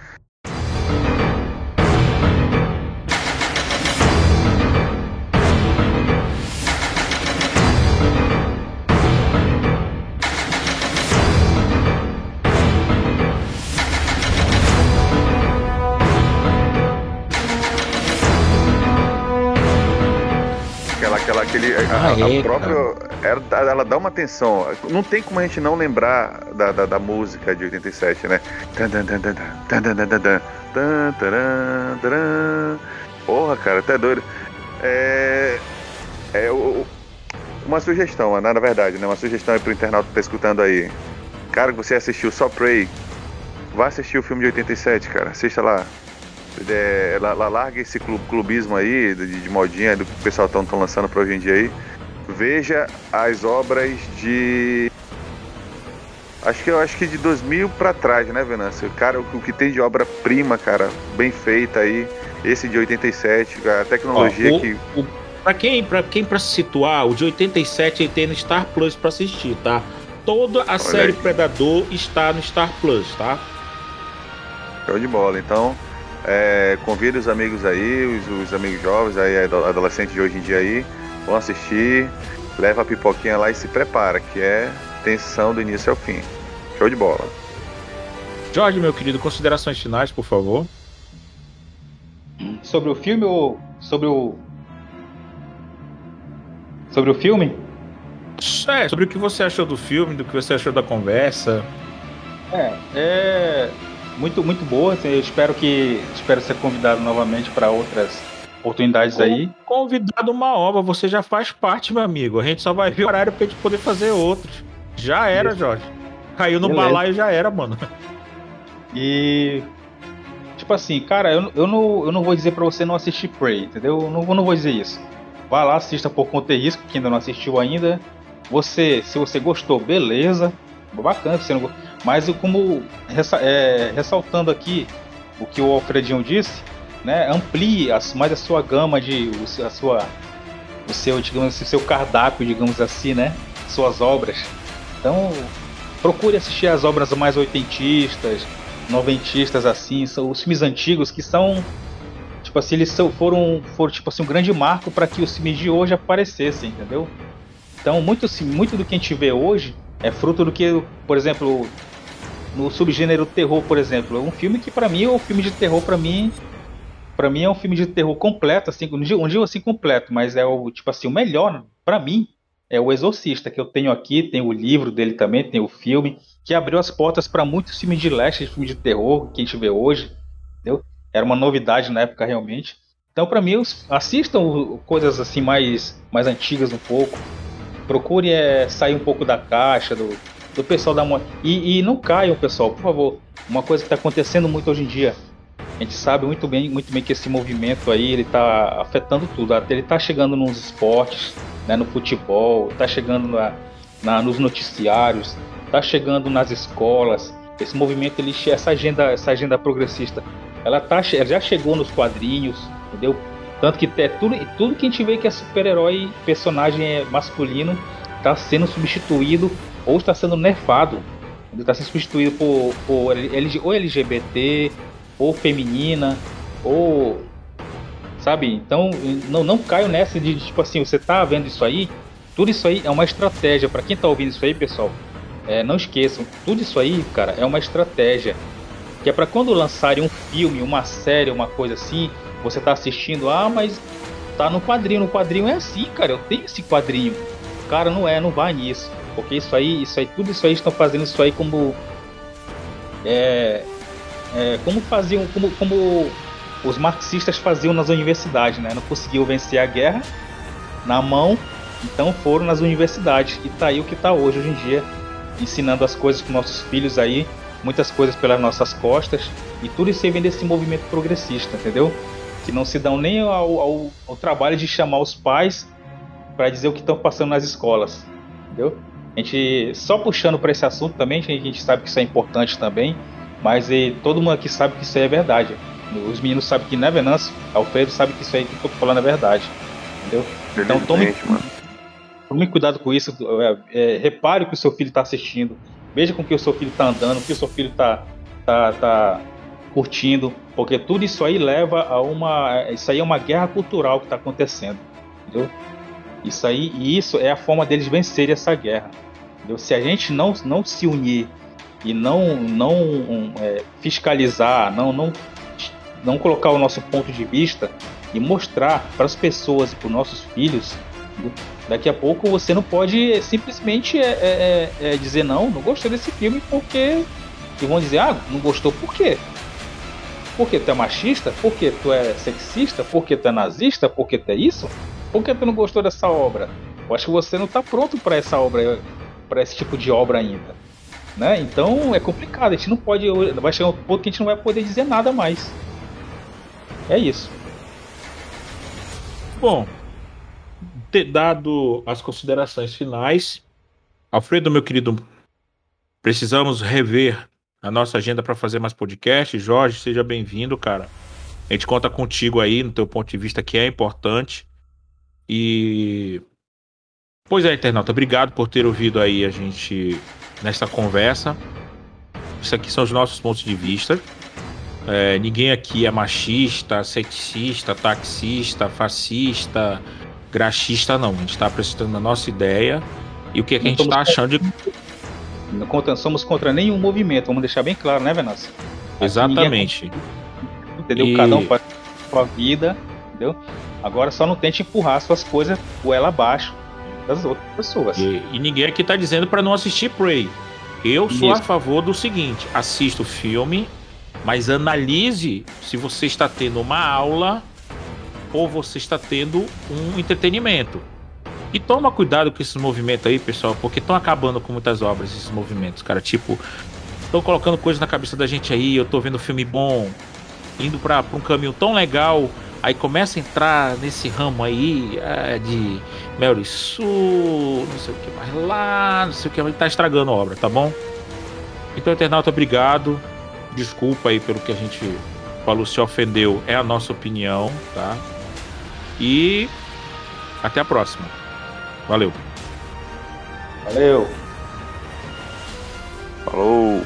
Ah, a, é, própria. Ela, ela, dá uma atenção. Não tem como a gente não lembrar da, da, da música de 87, né? Porra, cara, tá doido. É. É o. Uma sugestão, né? na verdade, né? Uma sugestão aí pro internauta que tá escutando aí. Cara, que você assistiu só Prey, vá assistir o filme de 87, cara. Assista lá. É, la- la- larga esse clu- clubismo aí de, de modinha do que o pessoal estão lançando pra hoje em dia aí. Veja as obras de. Acho que eu acho que de 2000 pra trás, né, Venâncio? Cara, o, o que tem de obra-prima, cara, bem feita aí. Esse de 87, a tecnologia Ó, o- que. o- Pra quem, pra quem pra se situar, o de 87 ele tem no Star Plus pra assistir, tá? Toda a série aí. Predador está no Star Plus, tá? Show de bola. Então, é, convida os amigos aí, os, os amigos jovens aí, ado- adolescentes de hoje em dia aí, vão assistir, leva a pipoquinha lá e se prepara, que é tensão do início ao fim. Show de bola. Jorge, meu querido, considerações finais, por favor. Sobre o filme ou sobre o. Sobre o filme? É, sobre o que você achou do filme, do que você achou da conversa. É, é muito, muito boa. assim, Eu espero que espero ser convidado novamente para outras oportunidades aí. Convidado uma obra, você já faz parte, meu amigo. A gente só vai ver o horário pra gente poder fazer outros. Já era, Isso. Jorge. Caiu no Beleza. balaio já era, mano. E tipo assim, cara, eu, eu não eu não vou dizer para você não assistir Prey, entendeu? Eu não, eu não vou dizer isso. Vá lá, assista por conta e risco, que ainda não assistiu ainda. Você, se você gostou, beleza, bacana. Se você não, go- mas como é, ressaltando aqui o que o Alfredinho disse, né? Amplie as- mais a sua gama de a sua o seu, digamos assim, seu cardápio, digamos assim, né? Suas obras. Então, procure assistir as obras mais oitentistas, noventistas assim, são os filmes antigos que são tipo assim, eles são, foram, foram tipo assim um grande marco para que os filmes de hoje aparecessem, entendeu? Então, muito muito do que a gente vê hoje é fruto do que, por exemplo, no subgênero terror, por exemplo, é um filme que para mim é um filme de terror para mim para mim é um filme de terror completo, assim, um dia, um dia assim completo, mas é o tipo assim, o melhor para mim é o Exorcista que eu tenho aqui, tem o livro dele também, tem o filme que abriu as portas para muitos filmes de leste, filmes de terror que a gente vê hoje, entendeu? Era uma novidade na época realmente. Então, para mim, assistam coisas assim mais, mais antigas um pouco. Procure é, sair um pouco da caixa, do, do pessoal da moda. E, e não caiam, pessoal, por favor. Uma coisa que está acontecendo muito hoje em dia. A gente sabe muito bem, muito bem que esse movimento aí ele está afetando tudo. Até Ele está chegando nos esportes, né, no futebol, está chegando na, na- nos noticiários, está chegando nas escolas. Esse movimento, ele, essa agenda, essa agenda progressista, ela tá, ela já chegou nos quadrinhos, entendeu? Tanto que é tudo, tudo que a gente vê que é super-herói, personagem masculino, está sendo substituído ou está sendo nerfado. Está sendo substituído por, por ou LGBT, ou feminina, ou. Sabe? Então, não, não caio nessa de tipo assim, você tá vendo isso aí, tudo isso aí é uma estratégia. Para quem tá ouvindo isso aí, pessoal, é, não esqueçam, tudo isso aí, cara, é uma estratégia. Que é para quando lançarem um filme, uma série, uma coisa assim, você tá assistindo, ah, mas tá no quadrinho, no quadrinho é assim, cara, eu tenho esse quadrinho. Cara, não é, não vai nisso. Porque isso aí, isso aí, tudo isso aí estão fazendo isso aí como. É, é, como faziam, como, como os marxistas faziam nas universidades, né? Não conseguiu vencer a guerra na mão, então foram nas universidades. E tá aí o que tá hoje, hoje em dia, ensinando as coisas para nossos filhos aí, muitas coisas pelas nossas costas, e tudo isso aí vem desse movimento progressista, entendeu? Que não se dão nem ao, ao, ao trabalho de chamar os pais para dizer o que estão passando nas escolas, entendeu? A gente só puxando para esse assunto também, a gente sabe que isso é importante também, mas e, todo mundo aqui sabe que isso aí é verdade. Os meninos sabem que não é Venâncio, Alfredo sabe que isso aí que eu tô falando é verdade, entendeu? Então tome, tome cuidado com isso, é, é, repare o que o seu filho está assistindo, veja com que o seu filho está andando, o que o seu filho está tá, tá curtindo, porque tudo isso aí leva a uma, isso aí é uma guerra cultural que está acontecendo, entendeu? Isso aí, e isso é a forma deles vencerem essa guerra. Entendeu? Se a gente não, não se unir e não, não é, fiscalizar, não, não, não colocar o nosso ponto de vista e mostrar para as pessoas e para os nossos filhos, daqui a pouco você não pode simplesmente é, é, é, é, dizer não, não gostei desse filme porque. E vão dizer, ah, não gostou por quê? Porque tu é machista? Porque tu é sexista? Porque tu é nazista? Porque tu é isso? Por que tu não gostou dessa obra? Eu acho que você não está pronto para essa obra, para esse tipo de obra ainda. Né? Então é complicado, a gente não pode. Vai chegar um ponto que a gente não vai poder dizer nada mais. É isso. Bom, ter dado as considerações finais, Alfredo, meu querido, precisamos rever a nossa agenda para fazer mais podcast. Jorge, seja bem-vindo, cara. A gente conta contigo aí no teu ponto de vista que é importante. E. Pois é, internauta, obrigado por ter ouvido aí a gente nessa conversa. Isso aqui são os nossos pontos de vista. É, ninguém aqui é machista, sexista, taxista, fascista, graxista, não. A gente está apresentando a nossa ideia e o que, é que a gente está achando de. Não somos contra nenhum movimento, vamos deixar bem claro, né, Venâncio? Exatamente. É... Entendeu? E... Cada um faz a sua vida, entendeu? Agora só não tente empurrar suas coisas ela abaixo das outras pessoas. E, e ninguém aqui tá dizendo para não assistir Prey. Eu sou Isso. a favor do seguinte: assista o filme, mas analise se você está tendo uma aula ou você está tendo um entretenimento. E toma cuidado com esses movimentos aí, pessoal, porque estão acabando com muitas obras esses movimentos, cara. Tipo, estão colocando coisas na cabeça da gente aí. Eu tô vendo filme bom, indo para um caminho tão legal Aí começa a entrar nesse ramo aí é, de Mary Sue, não sei o que mais lá, não sei o que mais, tá estragando a obra, tá bom? Então, internauta, obrigado. Desculpa aí pelo que a gente falou, se ofendeu, é a nossa opinião, tá? E até a próxima. Valeu. Valeu. Falou.